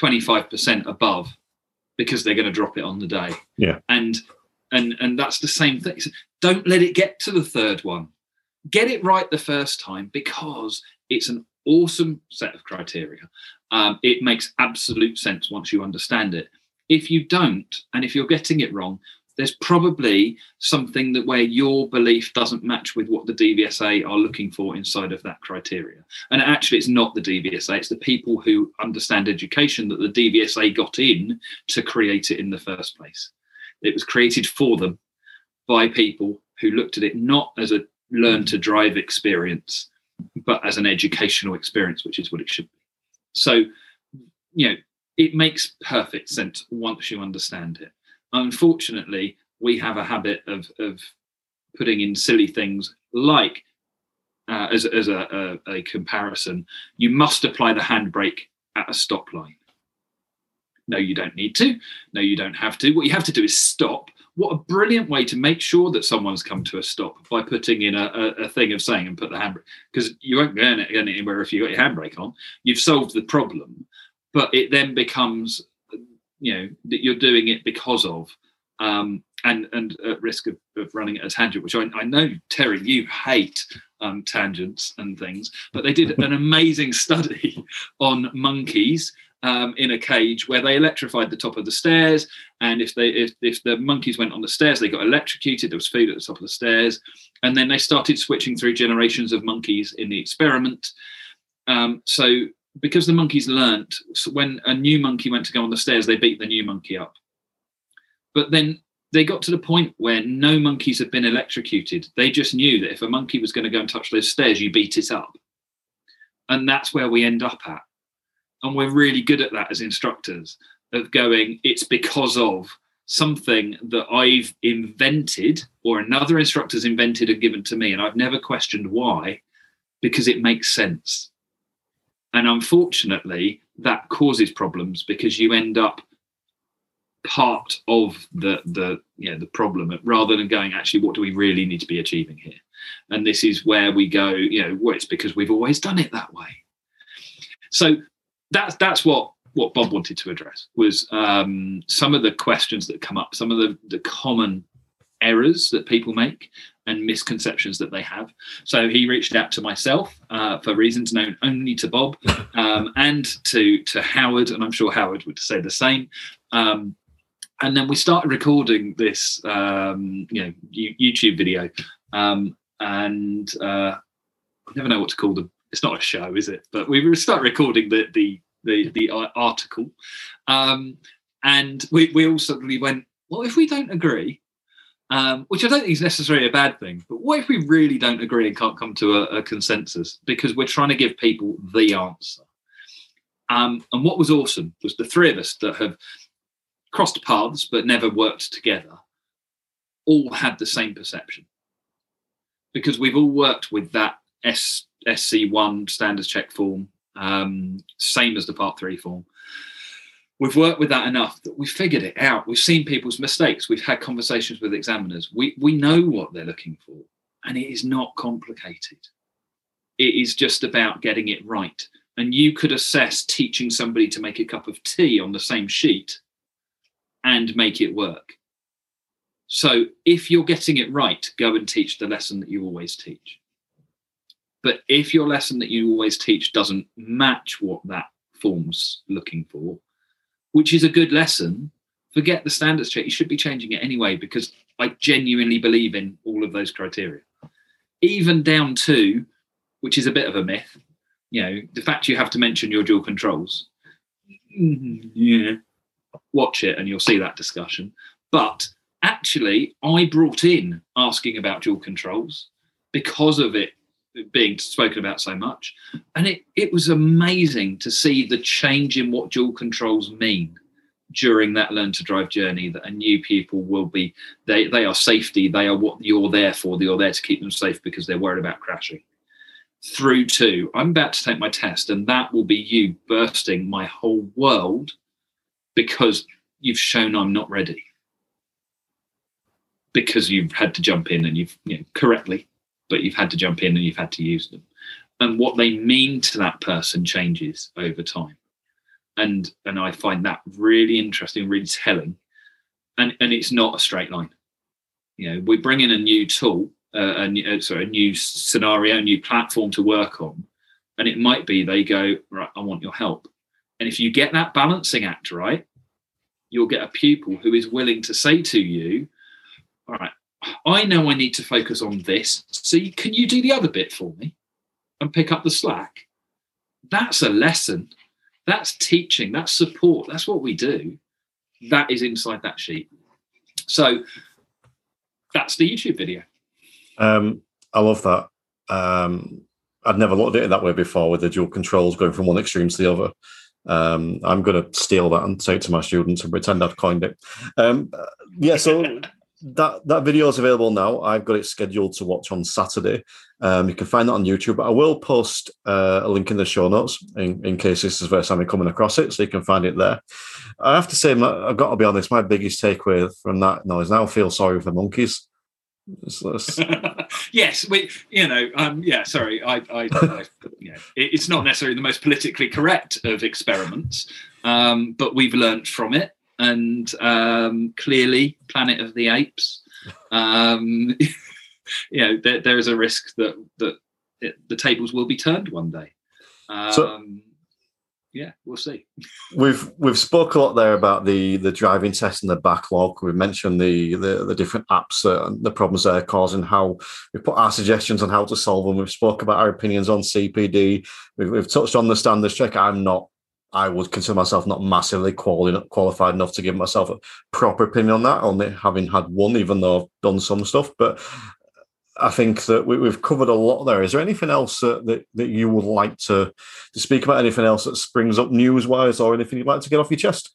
25% above because they're going to drop it on the day Yeah. and and and that's the same thing don't let it get to the third one. Get it right the first time because it's an awesome set of criteria. Um, it makes absolute sense once you understand it. If you don't, and if you're getting it wrong, there's probably something that where your belief doesn't match with what the DVSA are looking for inside of that criteria. And actually, it's not the DVSA; it's the people who understand education that the DVSA got in to create it in the first place. It was created for them by people who looked at it not as a learn to drive experience, but as an educational experience, which is what it should be. So, you know, it makes perfect sense once you understand it. Unfortunately, we have a habit of of putting in silly things like, uh, as as a, a, a comparison, you must apply the handbrake at a stop line. No, you don't need to. No, you don't have to. What you have to do is stop. What a brilliant way to make sure that someone's come to a stop by putting in a, a, a thing of saying and put the handbrake because you won't go any- go anywhere if you got your handbrake on. You've solved the problem, but it then becomes, you know, that you're doing it because of, um, and and at risk of, of running at a tangent, which I, I know Terry, you hate um, tangents and things, but they did an amazing study on monkeys um, in a cage where they electrified the top of the stairs and if they if, if the monkeys went on the stairs they got electrocuted there was food at the top of the stairs and then they started switching through generations of monkeys in the experiment. Um, so because the monkeys learnt so when a new monkey went to go on the stairs they beat the new monkey up. But then they got to the point where no monkeys had been electrocuted. They just knew that if a monkey was going to go and touch those stairs you beat it up. And that's where we end up at. And we're really good at that as instructors of going it's because of something that i've invented or another instructor's invented and given to me and i've never questioned why because it makes sense and unfortunately that causes problems because you end up part of the the you know the problem rather than going actually what do we really need to be achieving here? And this is where we go you know well it's because we've always done it that way. So that's that's what what Bob wanted to address was um, some of the questions that come up, some of the, the common errors that people make and misconceptions that they have. So he reached out to myself uh, for reasons known only to Bob um, and to to Howard, and I'm sure Howard would say the same. Um, and then we started recording this, um, you know, YouTube video, um, and uh, I never know what to call them. It's not a show, is it? But we started recording the the the, the article, um, and we we all suddenly went, "Well, if we don't agree?" Um, which I don't think is necessarily a bad thing. But what if we really don't agree and can't come to a, a consensus because we're trying to give people the answer? Um, and what was awesome was the three of us that have crossed paths but never worked together all had the same perception because we've all worked with that S, SC1 standards check form, um, same as the part three form. We've worked with that enough that we've figured it out. We've seen people's mistakes. We've had conversations with examiners. We, we know what they're looking for, and it is not complicated. It is just about getting it right. And you could assess teaching somebody to make a cup of tea on the same sheet and make it work. So if you're getting it right, go and teach the lesson that you always teach. But if your lesson that you always teach doesn't match what that form's looking for, which is a good lesson, forget the standards check. You should be changing it anyway because I genuinely believe in all of those criteria. Even down to, which is a bit of a myth, you know, the fact you have to mention your dual controls. Mm-hmm. Yeah. Watch it and you'll see that discussion. But actually, I brought in asking about dual controls because of it being spoken about so much. And it, it was amazing to see the change in what dual controls mean during that learn to drive journey that a new pupil will be they they are safety they are what you're there for you're there to keep them safe because they're worried about crashing through to i'm about to take my test and that will be you bursting my whole world because you've shown i'm not ready because you've had to jump in and you've you know, correctly, but you've had to jump in and you've had to use them. And what they mean to that person changes over time. And and I find that really interesting, really telling. And and it's not a straight line. You know, we bring in a new tool, uh, a new, uh, sorry, a new scenario, a new platform to work on, and it might be they go right. I want your help. And if you get that balancing act right, you'll get a pupil who is willing to say to you, all right, I know I need to focus on this. So you, can you do the other bit for me and pick up the slack? That's a lesson. That's teaching. That's support. That's what we do. That is inside that sheet. So that's the YouTube video. Um, I love that. Um, I'd never looked at it that way before with the dual controls going from one extreme to the other. Um, I'm going to steal that and say it to my students and pretend I've coined it. Um, yeah, so that that video is available now. I've got it scheduled to watch on Saturday. Um, you can find that on YouTube. But I will post uh, a link in the show notes in, in case this is the first time you're coming across it, so you can find it there. I have to say, I've got to be honest. My biggest takeaway from that now is now feel sorry for the monkeys. yes, we, you know, um, yeah. Sorry, I, I, I you know, it, it's not necessarily the most politically correct of experiments, um, but we've learned from it and um, clearly Planet of the Apes. Um, you know, there, there is a risk that that it, the tables will be turned one day. Um, so, yeah, we'll see. we've we've spoke a lot there about the the driving test and the backlog. We've mentioned the the, the different apps, uh, the problems they're causing, how we put our suggestions on how to solve them. We've spoke about our opinions on CPD. We've, we've touched on the standards check. I'm not I would consider myself not massively quali- qualified enough to give myself a proper opinion on that, only having had one, even though I've done some stuff. But I think that we, have covered a lot there. Is there anything else that, that, that you would like to, to speak about? Anything else that springs up news wise or anything you'd like to get off your chest?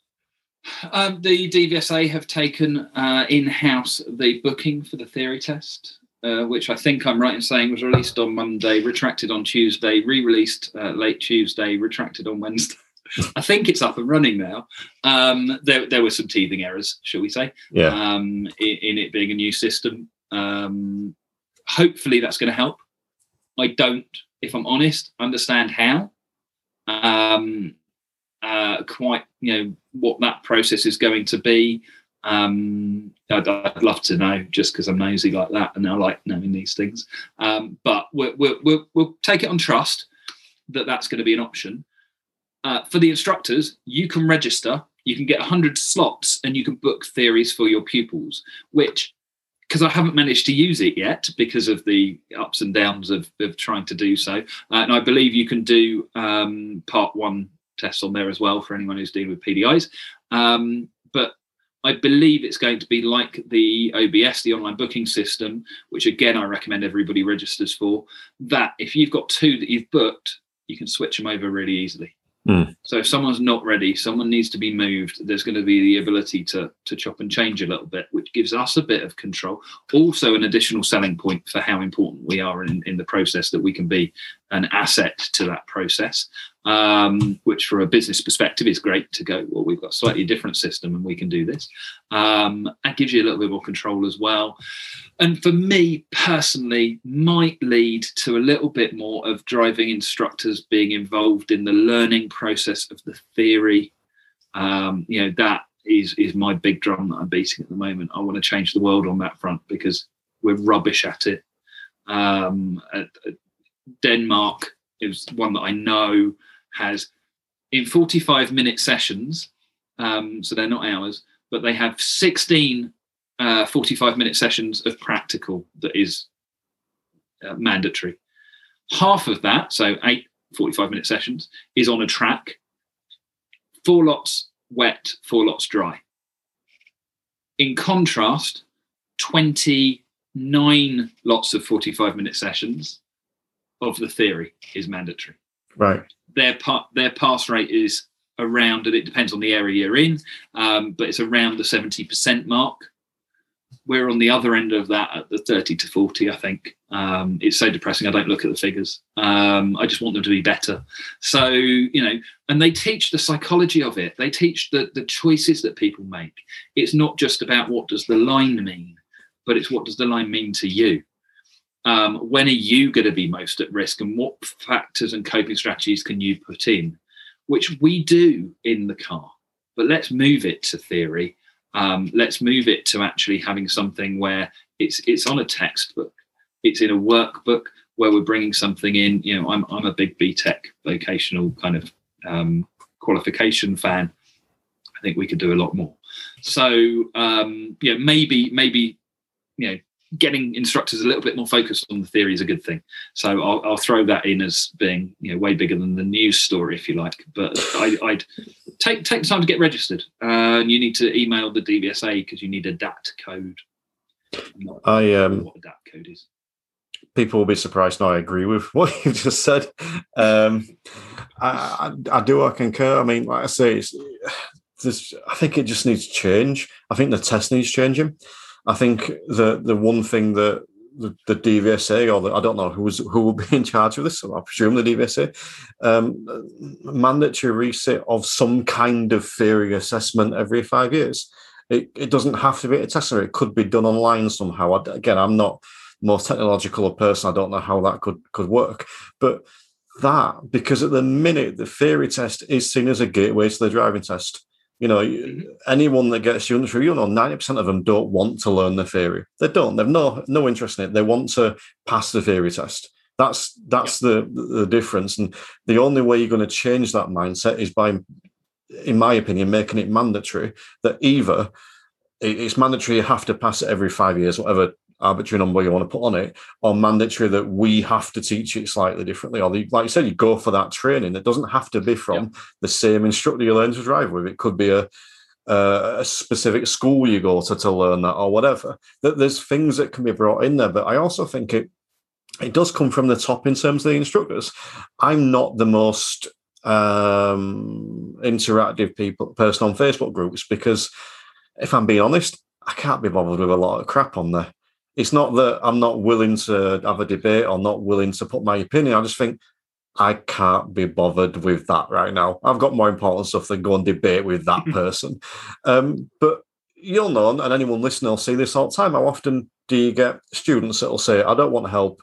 Um, the DVSA have taken uh, in house the booking for the theory test. Uh, which I think I'm right in saying was released on Monday, retracted on Tuesday, re released uh, late Tuesday, retracted on Wednesday. I think it's up and running now. Um, there, there were some teething errors, shall we say? Yeah. Um, in, in, it being a new system. Um, hopefully, that's going to help. I don't, if I'm honest, understand how. Um, uh, quite, you know, what that process is going to be. Um, I'd, I'd, love to know just because I'm nosy like that and I like knowing these things. Um, but we'll, we'll, we'll, take it on trust that that's going to be an option. Uh, for the instructors, you can register, you can get 100 slots, and you can book theories for your pupils, which because I haven't managed to use it yet because of the ups and downs of, of trying to do so. Uh, and I believe you can do um, part one tests on there as well for anyone who's dealing with PDIs. Um, but I believe it's going to be like the OBS, the online booking system, which again I recommend everybody registers for. That if you've got two that you've booked, you can switch them over really easily. Mm. So if someone's not ready, someone needs to be moved. There's going to be the ability to to chop and change a little bit, which gives us a bit of control. Also, an additional selling point for how important we are in, in the process that we can be an asset to that process. Um, which, for a business perspective, is great to go. Well, we've got a slightly different system, and we can do this. Um, that gives you a little bit more control as well. And for me personally, might lead to a little bit more of driving instructors being involved in the learning process of the theory. Um, you know, that is is my big drum that I'm beating at the moment. I want to change the world on that front because we're rubbish at it. Um, Denmark is one that I know has in 45 minute sessions, um, so they're not hours, but they have 16 uh, 45 minute sessions of practical that is uh, mandatory. Half of that, so eight 45 minute sessions, is on a track, four lots wet, four lots dry. In contrast, 29 lots of 45 minute sessions of the theory is mandatory. Right. their part their pass rate is around and it depends on the area you're in um, but it's around the 70% mark. We're on the other end of that at the 30 to 40 i think. Um, it's so depressing i don't look at the figures. Um, i just want them to be better. So you know and they teach the psychology of it. They teach the, the choices that people make. It's not just about what does the line mean but it's what does the line mean to you um, when are you going to be most at risk and what factors and coping strategies can you put in? Which we do in the car but let's move it to theory. Um, let's move it to actually having something where it's it's on a textbook. It's in a workbook where we're bringing something in. You know i'm, I'm a big BTEC vocational kind of um, qualification fan. I think we could do a lot more. So um, yeah maybe maybe you know getting instructors a little bit more focused on the theory is a good thing. So I'll, I'll throw that in as being you know way bigger than the news story, if you like. But I, would take take the time to get registered, uh, and you need to email the DVSA because you need a DAT code. I um, what a DAT code is. People will be surprised. No, I agree with what you just said. Um, I, I, I do. I concur. I mean, like I say, it's, this, I think it just needs to change. I think the test needs changing. I think the the one thing that the, the DVSA or the, I don't know who's who will be in charge of this. So I presume the DVSA um, mandatory reset of some kind of theory assessment every five years. It, it doesn't have to be a test. It could be done online somehow. I, again, I'm not more technological a person. I don't know how that could could work, but that because at the minute the theory test is seen as a gateway to the driving test. You know, Mm-hmm. anyone that gets students through, you know, ninety percent of them don't want to learn the theory. They don't. They've no no interest in it. They want to pass the theory test. That's that's the the difference. And the only way you're going to change that mindset is by, in my opinion, making it mandatory that either it's mandatory you have to pass it every five years, whatever arbitrary number you want to put on it, or mandatory that we have to teach it slightly differently. Or the, like you said, you go for that training. It doesn't have to be from the same instructor you learn to drive with. It could be a uh, a specific school you go to to learn that or whatever. That there's things that can be brought in there, but I also think it it does come from the top in terms of the instructors. I'm not the most um, interactive people person on Facebook groups because if I'm being honest, I can't be bothered with a lot of crap on there. It's not that I'm not willing to have a debate or not willing to put my opinion. I just think I can't be bothered with that right now. I've got more important stuff than go and debate with that person. Um, but you'll know, and anyone listening will see this all the time. How often do you get students that will say, I don't want help,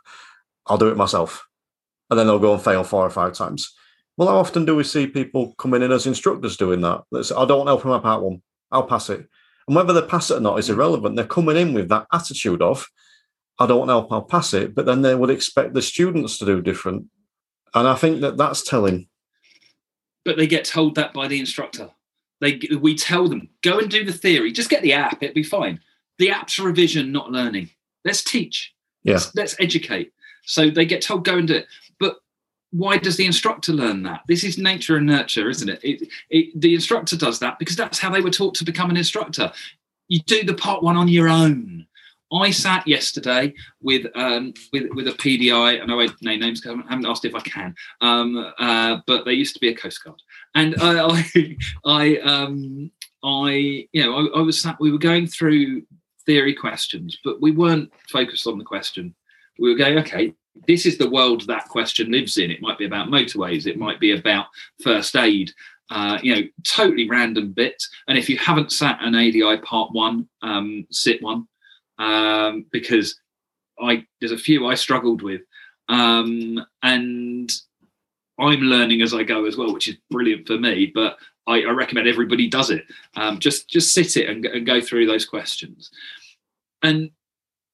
I'll do it myself? And then they'll go and fail four or five times. Well, how often do we see people coming in as instructors doing that? That say, I don't want help in my part one, I'll pass it. And whether they pass it or not is irrelevant. They're coming in with that attitude of, I don't want help, I'll pass it. But then they would expect the students to do different. And I think that that's telling. But they get told that by the instructor. They we tell them go and do the theory. Just get the app; it'll be fine. The app's revision, not learning. Let's teach. Yeah. Let's, let's educate. So they get told go and do it. Why does the instructor learn that? This is nature and nurture, isn't it? It, it? The instructor does that because that's how they were taught to become an instructor. You do the part one on your own. I sat yesterday with um, with with a PDI, and I won't name names because I haven't asked if I can, um, uh, but they used to be a Coast Guard, and I, I, I, um, I, you know, I, I was sat, we were going through theory questions, but we weren't focused on the question. We were going, okay, this is the world that question lives in. It might be about motorways, it might be about first aid, uh, you know, totally random bits. And if you haven't sat an ADI part one, um, sit one, um, because I there's a few I struggled with, um, and I'm learning as I go as well, which is brilliant for me. But I, I recommend everybody does it. Um, just just sit it and, and go through those questions, and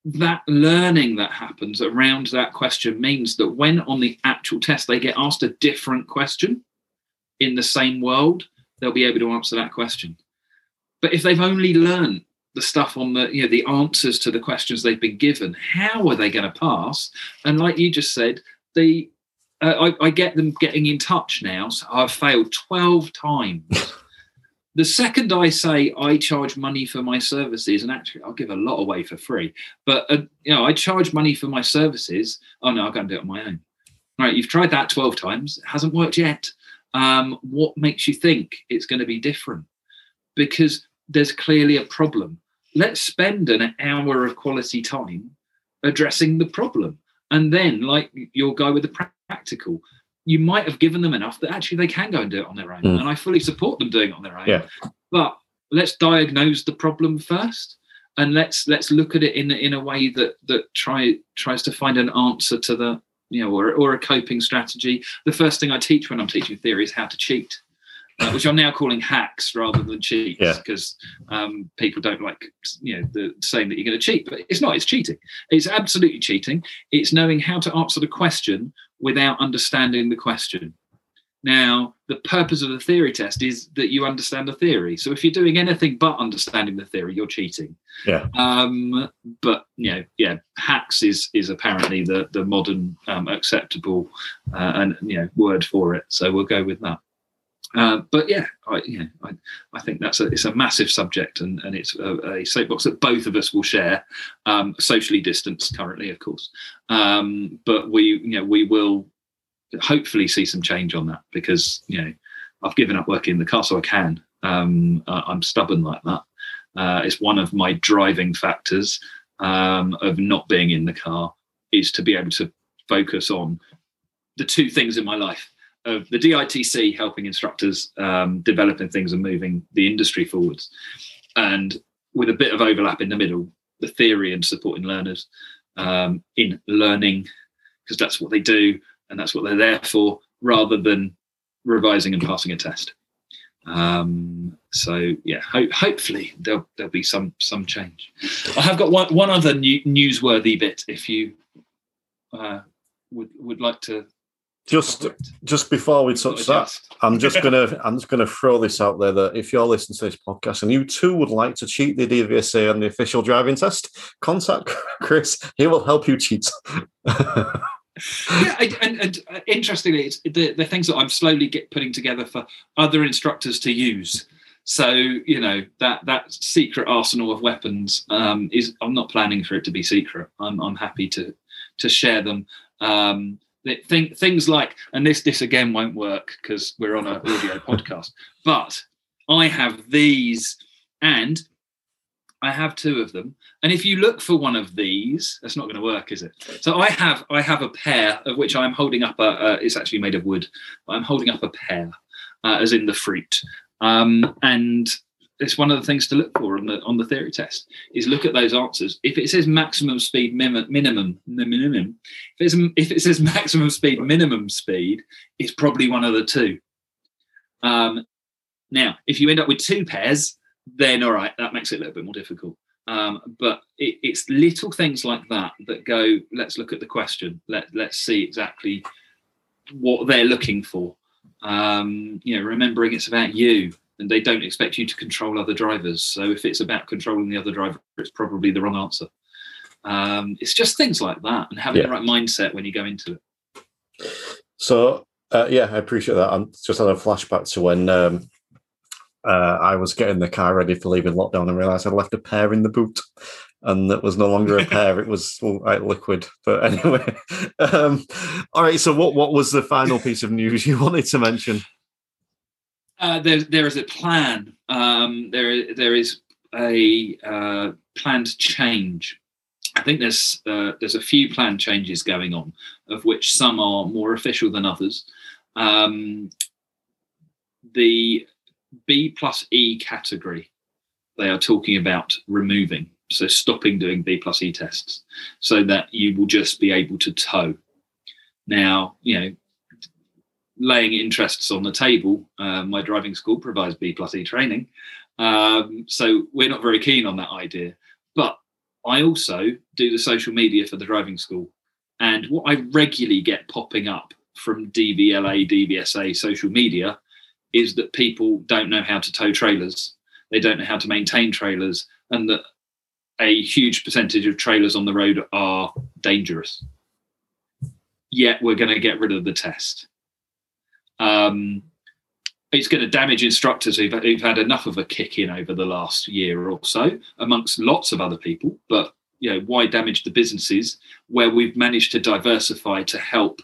that learning that happens around that question means that when on the actual test they get asked a different question in the same world, they'll be able to answer that question. But if they've only learned the stuff on the you know the answers to the questions they've been given how are they going to pass and like you just said the uh, I, I, get them getting in touch now so i've failed 12 times the second i say i charge money for my services and actually i'll give a lot away for free but uh, you know i charge money for my services. Oh no i'll go and do it on my own. Right you've tried that 12 times it hasn't worked yet. Um, what makes you think it's going to be different? Because there's clearly a problem. Let's spend an hour of quality time addressing the problem. And then, like you'll go with the practical, you might have given them enough that actually they can go and do it on their own. Mm. And I fully support them doing it on their own. Yeah. But let's diagnose the problem first and let's let's look at it in in a way that that try tries to find an answer to the you know or, or a coping strategy the first thing i teach when i'm teaching theory is how to cheat uh, which I'm now calling hacks rather than cheats because yeah. um, people don't like you know the saying that you're going to cheat, but it's not. It's cheating. It's absolutely cheating. It's knowing how to answer the question without understanding the question. Now, the purpose of the theory test is that you understand the theory. So if you're doing anything but understanding the theory, you're cheating. Yeah. Um, but you know, yeah, hacks is is apparently the the modern um, acceptable uh, and you know word for it. So we'll go with that. Uh, but yeah, I, know, I, I think that's a, it's a massive subject, and, and it's a, a soapbox that both of us will share, um, socially distanced currently, of course. Um, but we, you know, we will hopefully see some change on that because you know I've given up working in the car, so I can. Um, I'm stubborn like that. Uh, it's one of my driving factors um, of not being in the car is to be able to focus on the two things in my life of the DITC helping instructors um, developing things and moving the industry forwards, and with a bit of overlap in the middle, the theory and supporting learners um, in learning, because that's what they do and that's what they're there for, rather than revising and passing a test. Um, so yeah, ho- hopefully there'll there'll be some some change. I have got one one other new, newsworthy bit. If you uh, would would like to just just before we touch that, I'm just gonna I'm just gonna throw this out there that if you're listening to this podcast and you too would like to cheat the DVSA on the official driving test, contact Chris. He will help you cheat. yeah, and, and, uh, interestingly, it's the, the things that I'm slowly get putting together for other instructors to use. So you know that that secret arsenal of weapons um, is. I'm not planning for it to be secret. I'm I'm happy to to share them. Um, Think, things like, and this this again won't work because we're on an audio podcast, but I have these and I have two of them. And if you look for one of these, that's not going to work, is it? So I have I have a pair of which I'm holding up a. Uh, it's actually made of wood. I'm holding up a pear, uh, as in the fruit. Um, and it's one of the things to look for on the on the theory test is look at those answers. If it says maximum speed minimum minimum minimum, if if it says maximum speed minimum speed, it's probably one of the two. Um, now, if you end up with two pairs, then all right, that makes it a little bit more difficult. Um, but it, it's little things like that that go. Let's look at the question. Let let's see exactly what they're looking for. Um, you know, remembering it's about you and they don't expect you to control other drivers. So if it's about controlling the other driver, it's probably the wrong answer. Um, it's just things like that and having yeah. the right mindset when you go into it. So uh, yeah, I appreciate that. I'm just had a flashback to when um, uh, I was getting the car ready for leaving lockdown and realised I'd left a pear in the boot. And that was no longer a pear; it was all right, liquid. But anyway, um, all right. So, what what was the final piece of news you wanted to mention? Uh, there, there is a plan. Um, there, there is a uh, planned change. I think there's uh, there's a few planned changes going on, of which some are more official than others. Um, the B plus E category, they are talking about removing, so stopping doing B plus E tests, so that you will just be able to tow. Now, you know, laying interests on the table, uh, my driving school provides B plus E training. Um, so we're not very keen on that idea. But I also do the social media for the driving school. And what I regularly get popping up from DVLA, DVSA social media is that people don't know how to tow trailers. They don't know how to maintain trailers, and that a huge percentage of trailers on the road are dangerous. Yet we're going to get rid of the test. Um, it's going to damage instructors who've, who've had enough of a kick in over the last year or so, amongst lots of other people. But you know, why damage the businesses where we've managed to diversify to help,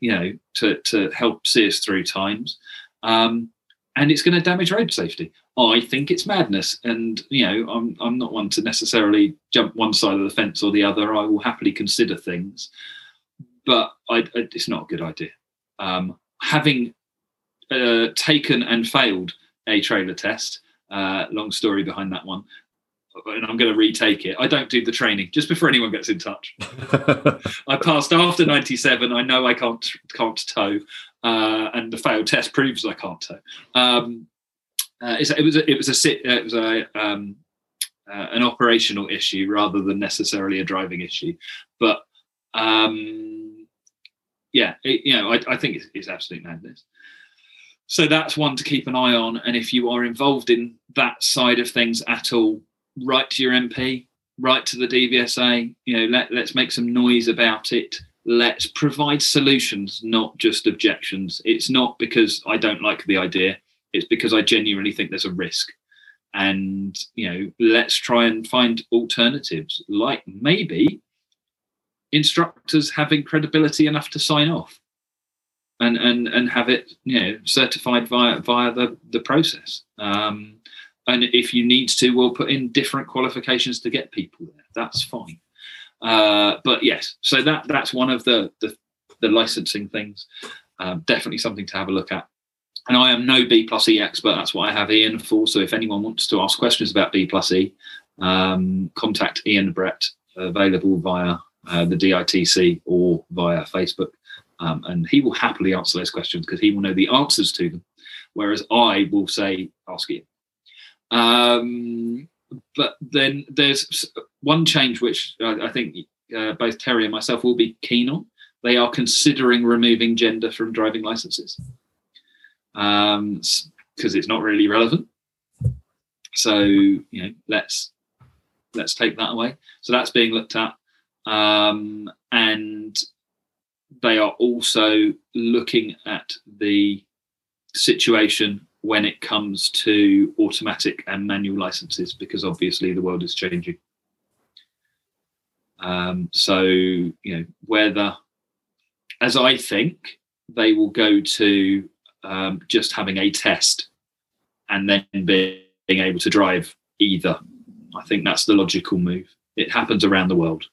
you know, to to help see us through times, um, and it's going to damage road safety. I think it's madness, and you know, I'm I'm not one to necessarily jump one side of the fence or the other. I will happily consider things, but I, it's not a good idea. Um, having uh, taken and failed a trailer test. Uh, long story behind that one. And I'm going to retake it. I don't do the training just before anyone gets in touch. I passed after 97. I know I can't can't tow, uh, and the failed test proves I can't tow. Um, uh, it was a, it was a it was a um, uh, an operational issue rather than necessarily a driving issue. But um, yeah, it, you know, I, I think it's, it's absolute madness. So that's one to keep an eye on. And if you are involved in that side of things at all, write to your MP, write to the DVSA. You know, let, let's make some noise about it. Let's provide solutions, not just objections. It's not because I don't like the idea. It's because I genuinely think there's a risk. And you know, let's try and find alternatives, like maybe instructors having credibility enough to sign off and and and have it you know certified via via the the process. Um, and if you need to, we'll put in different qualifications to get people there. That's fine. Uh, but yes, so that that's one of the the, the licensing things. Um, definitely something to have a look at. And I am no B plus E expert. That's what I have Ian for. So if anyone wants to ask questions about B plus E, um, contact Ian Brett, available via uh, the DITC or via Facebook. Um, and he will happily answer those questions because he will know the answers to them. Whereas I will say, ask Ian. Um, but then there's one change which I, I think uh, both Terry and myself will be keen on. They are considering removing gender from driving licenses because um, it's not really relevant. So you know, let's let's take that away. So that's being looked at, um, and they are also looking at the situation when it comes to automatic and manual licenses because obviously the world is changing. Um, so, you know, whether, as I think, they will go to um, just having a test and then being able to drive either. I think that's the logical move. It happens around the world.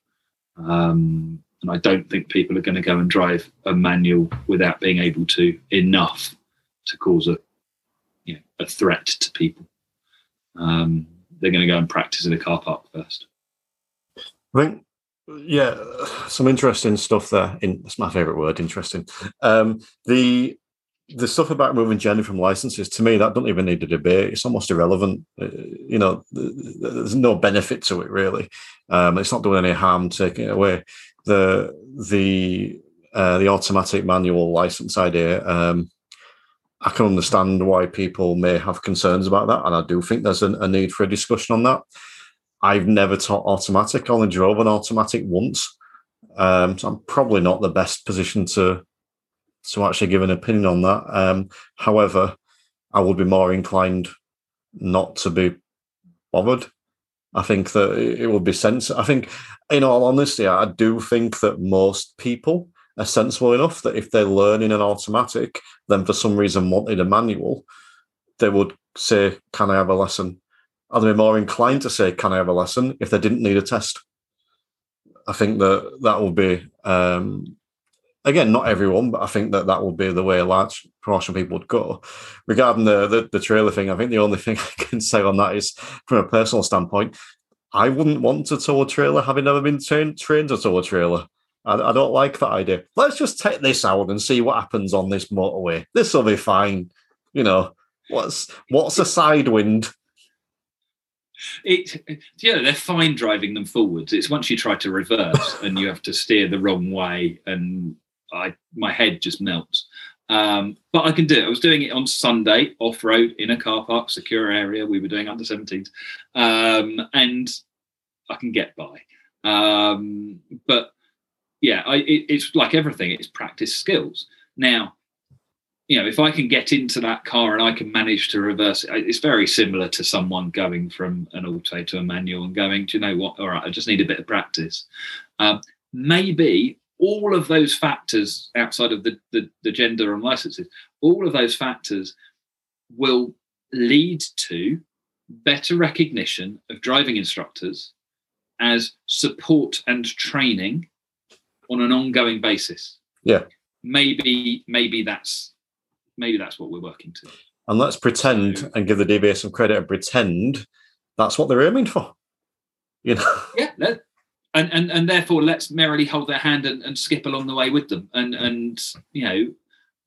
Um, and I don't think people are going to go and drive a manual without being able to enough to cause a you know, a threat to people. Um, they're going to go and practice in a car park first. I think, yeah, some interesting stuff there. In, that's my favourite word, interesting. Um, the the stuff about moving gender from licenses to me that don't even need a debate. It's almost irrelevant. Uh, you know there's no benefit to it really. Um, it's not doing any harm taking it away. The the uh, the automatic manual license idea. Um, I can understand why people may have concerns about that, and I do think there's a, a need for a discussion on that. I've never taught automatic; I only drove an automatic once, um, so I'm probably not the best position to to actually give an opinion on that. Um, however, I would be more inclined not to be bothered I think that it would be sensible. I think, in all honesty, I do think that most people are sensible enough that if they're learning an automatic, then for some reason wanted a manual, they would say, "Can I have a lesson?" Are they more inclined to say, "Can I have a lesson?" if they didn't need a test? I think that that will be um, again not everyone, but I think that that will be the way a large proportion of people would go. Regarding the, the the trailer thing, I think the only thing I can say on that is from a personal standpoint, I wouldn't want to tow a trailer having never been trained trained to tow a trailer. I, I don't like that idea. Let's just take this out and see what happens on this motorway. This will be fine. You know, what's what's a side wind? It, yeah, they're fine driving them forwards. It's once you try to reverse and you have to steer the wrong way, and I my head just melts. Um, but I can do it. I was doing it on Sunday off road in a car park, secure area. We were doing under 17s, um, and I can get by. Um, but yeah, I, it, it's like everything. It's practice skills. Now, you know, if I can get into that car and I can manage to reverse it, it's very similar to someone going from an auto to a manual and going, do you know what? All right, I just need a bit of practice. Um, maybe all of those factors outside of the, the, the gender and licenses, all of those factors will lead to better recognition of driving instructors as support and training on an ongoing basis. Yeah. Maybe maybe that's maybe that's what we're working to. And let's pretend and give the DVA some credit and pretend that's what they're aiming for. You know? Yeah, let, and, and and therefore let's merrily hold their hand and, and skip along the way with them. And and you know,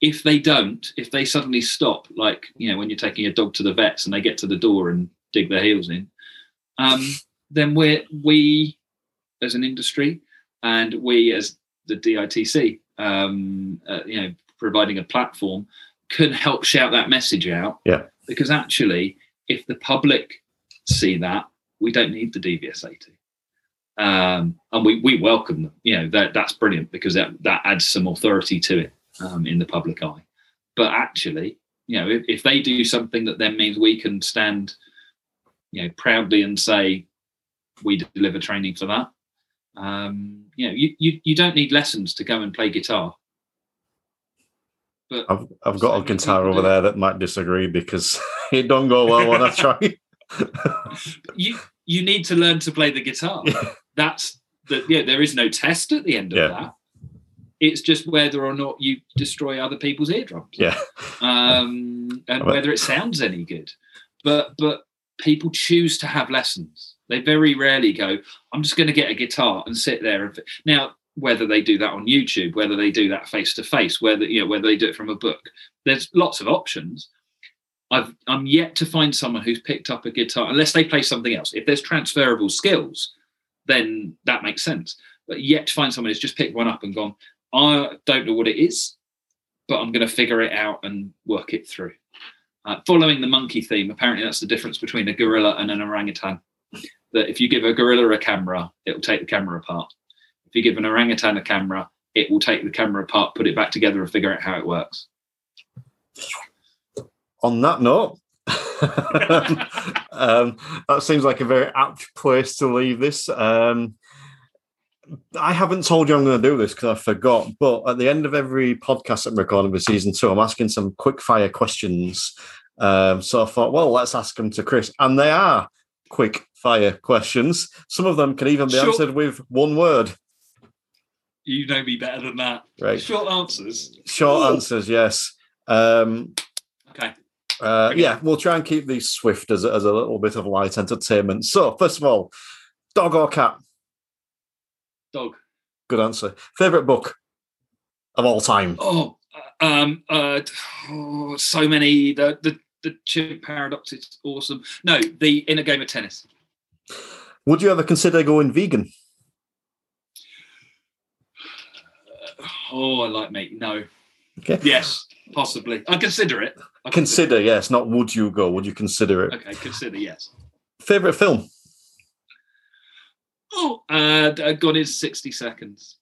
if they don't, if they suddenly stop, like you know, when you're taking a dog to the vets and they get to the door and dig their heels in, um, then we're we as an industry and we as the DITC, um, uh, you know, providing a platform, can help shout that message out. Yeah. Because actually, if the public see that, we don't need the DVSA to um, and we, we welcome them. You know that that's brilliant because that that adds some authority to it um, in the public eye. But actually, you know, if, if they do something that then means we can stand, you know, proudly and say we deliver training for that. Um, you know, you, you you don't need lessons to go and play guitar. But I've I've got a guitar over there that might disagree because it don't go well when I try. you you need to learn to play the guitar. That's that. Yeah, there is no test at the end of yeah. that. It's just whether or not you destroy other people's eardrums. Yeah. Um, and whether it sounds any good. But but people choose to have lessons. They very rarely go. I'm just going to get a guitar and sit there. And now, whether they do that on YouTube, whether they do that face to face, whether you know whether they do it from a book, there's lots of options. I've I'm yet to find someone who's picked up a guitar unless they play something else. If there's transferable skills, then that makes sense. But yet to find someone who's just picked one up and gone, I don't know what it is, but I'm going to figure it out and work it through. Uh, following the monkey theme, apparently that's the difference between a gorilla and an orangutan. That if you give a gorilla a camera, it will take the camera apart. If you give an orangutan a camera, it will take the camera apart, put it back together, and figure out how it works on that note, um, that seems like a very apt place to leave this. Um, I haven't told you I'm going to do this because I forgot. But at the end of every podcast I'm recording for season two, I'm asking some quick fire questions. Um, so I thought, well, let's ask them to Chris, and they are quick fire questions. Some of them can even be answered with one word. You know me better than that. Right. Short answers. Short Ooh. answers, yes. Um, okay. Uh, yeah, we'll try and keep these swift as, as a little bit of light entertainment. So, first of all, dog or cat? Dog. Good answer. Favorite book of all time? Oh, uh, um, uh, oh, so many. The the the chimp paradox is awesome. No, the inner game of tennis. Would you ever consider going vegan? Oh, I like meat. No. Okay. Yes, possibly. I consider it. I consider, consider, yes. Not would you go? Would you consider it? Okay, consider yes. Favorite film? Oh, uh, Gone in sixty seconds.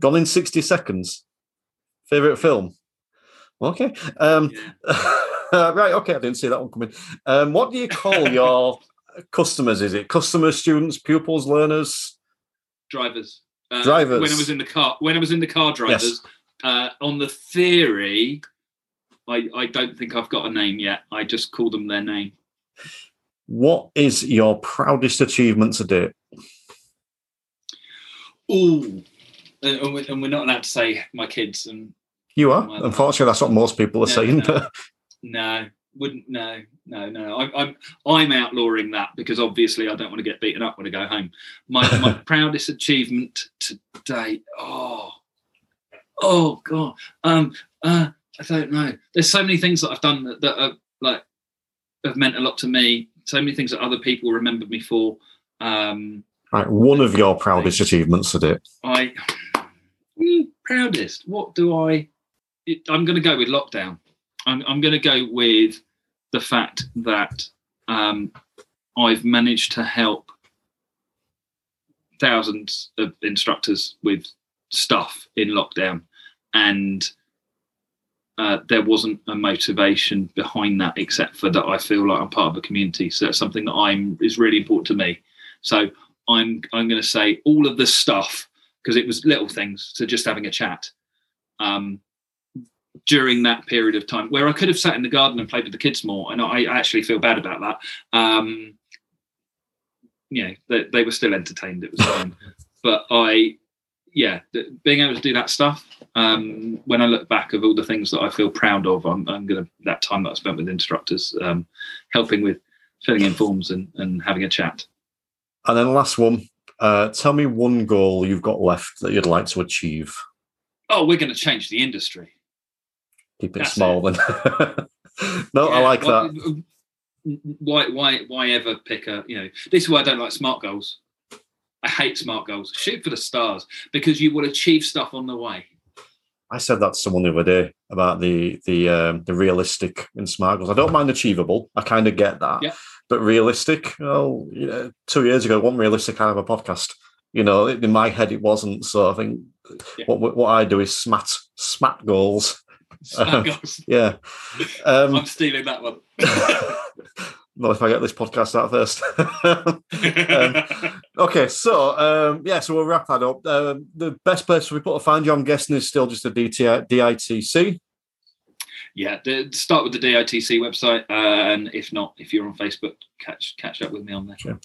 Gone in sixty seconds. Favorite film? Okay. Um, yeah. right. Okay, I didn't see that one coming. Um, what do you call your customers? Is it customers, students, pupils, learners? Drivers. Uh, drivers. When I was in the car, when I was in the car, drivers. Yes uh, on the theory I, I don't think I've got a name yet. I just call them their name. What is your proudest achievement to date? Oh, and, we- and we're not allowed to say my kids. And You are. Unfortunately, that's what most people are no, saying. no. no, wouldn't. No, no, no. I, I'm I'm outlawing that because obviously I don't want to get beaten up when I go home. My my proudest achievement to date. Oh, oh god. Um. Uh. I don't know. There's so many things that I've done that, that are like have meant a lot to me. So many things that other people remember me for. Um. right, one of your proudest achievements to date. I Mm, proudest. What do I? It, I'm going to go with lockdown. I'm, I'm going to go with the fact that um, I've managed to help thousands of instructors with stuff in lockdown, and uh, there wasn't a motivation behind that except for that I feel like I'm part of a community. So that's something that I'm is really important to me. So I'm I'm going to say all of the stuff because it was little things to just having a chat um, during that period of time where I could have sat in the garden and played with the kids more, and I actually feel bad about that. Um, you know, they, they were still entertained; it was fine. but I, yeah, being able to do that stuff. Um, when I look back of all the things that I feel proud of, I'm, I'm gonna that time that I spent with instructors, um, helping with filling in forms and, and having a chat. And then last one. Uh, tell me one goal you've got left that you'd like to achieve. Oh, we're going to change the industry. Keep it That's small then. no, I like why, that. Why, why, why ever pick a? You know, this is why I don't like smart goals. I hate smart goals. Shoot for the stars because you will achieve stuff on the way. I said that to someone the other day about the the um, the realistic in smart goals. I don't mind achievable. I kind of get that. Yeah. But realistic, well, you know, two years ago, one realistic. I of a podcast. You know, in my head, it wasn't. So I think Yeah. what what I do is smat smat goals. Smart goals. Yeah. Um, I'm stealing that one. not if I get this podcast out first. Um, okay, so um, yeah, so we'll wrap that up. Um, the best place for people to find you, I'm guessing, is still just the DT, DITC. yeah, the, start with the DITC website, uh, and if not, if you're on Facebook, catch catch up with me on there.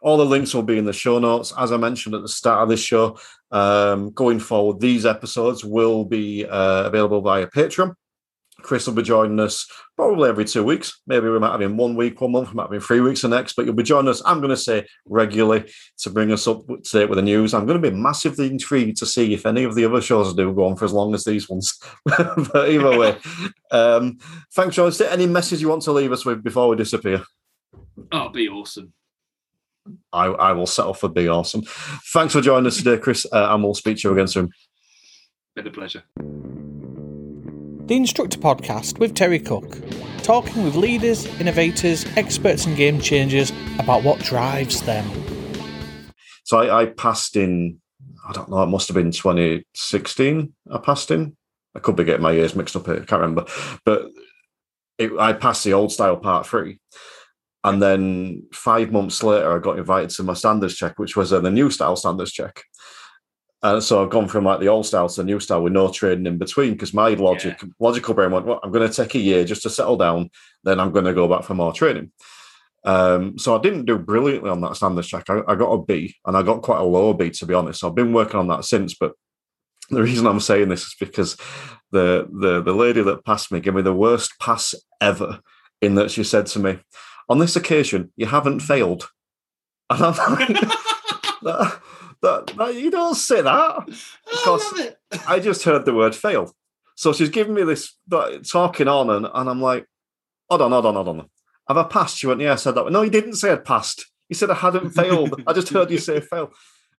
All the links will be in the show notes. As I mentioned at the start of this show, um, going forward, these episodes will be uh, available via Patreon. Chris will be joining us probably every two weeks. Maybe we might have him one week, one month, we might have him three weeks the next, but you'll be joining us, I'm going to say, regularly to bring us up to date with the news. I'm going to be massively intrigued to see if any of the other shows do go on for as long as these ones. but either way, um, thanks, John. Is there any message you want to leave us with before we disappear? Oh, be awesome. I, I will settle for be awesome. Thanks for joining us today, Chris, uh, and we'll speak to you again soon. Been a pleasure. The Instructor Podcast with Terry Cook, talking with leaders, innovators, experts, and game changers about what drives them. So I, I passed in, I don't know, it must have been 2016. I passed in. I could be getting my years mixed up here. I can't remember. But it, I passed the old style part three. And then five months later, I got invited to my standards check, which was uh, the new style standards check. And so I've gone from like the old style to the new style with no training in between because my logic, logical brain went, well, I'm going to take a year just to settle down. Then I'm going to go back for more training. Um, so I didn't do brilliantly on that standards check. I, I got a B and I got quite a low B to be honest. So I've been working on that since. But the reason I'm saying this is because the the the lady that passed me gave me the worst pass ever in that she said to me, On this occasion, you haven't failed. And I'm like, that, that, that, you don't say that. Because I. I just heard the word fail. So she's giving me this that- talking on, and, and I'm like, hold on, hold on, hold on. Have I passed? She went, yeah, I said that. No, you didn't say I'd passed. You said I hadn't failed. I just heard you say failed.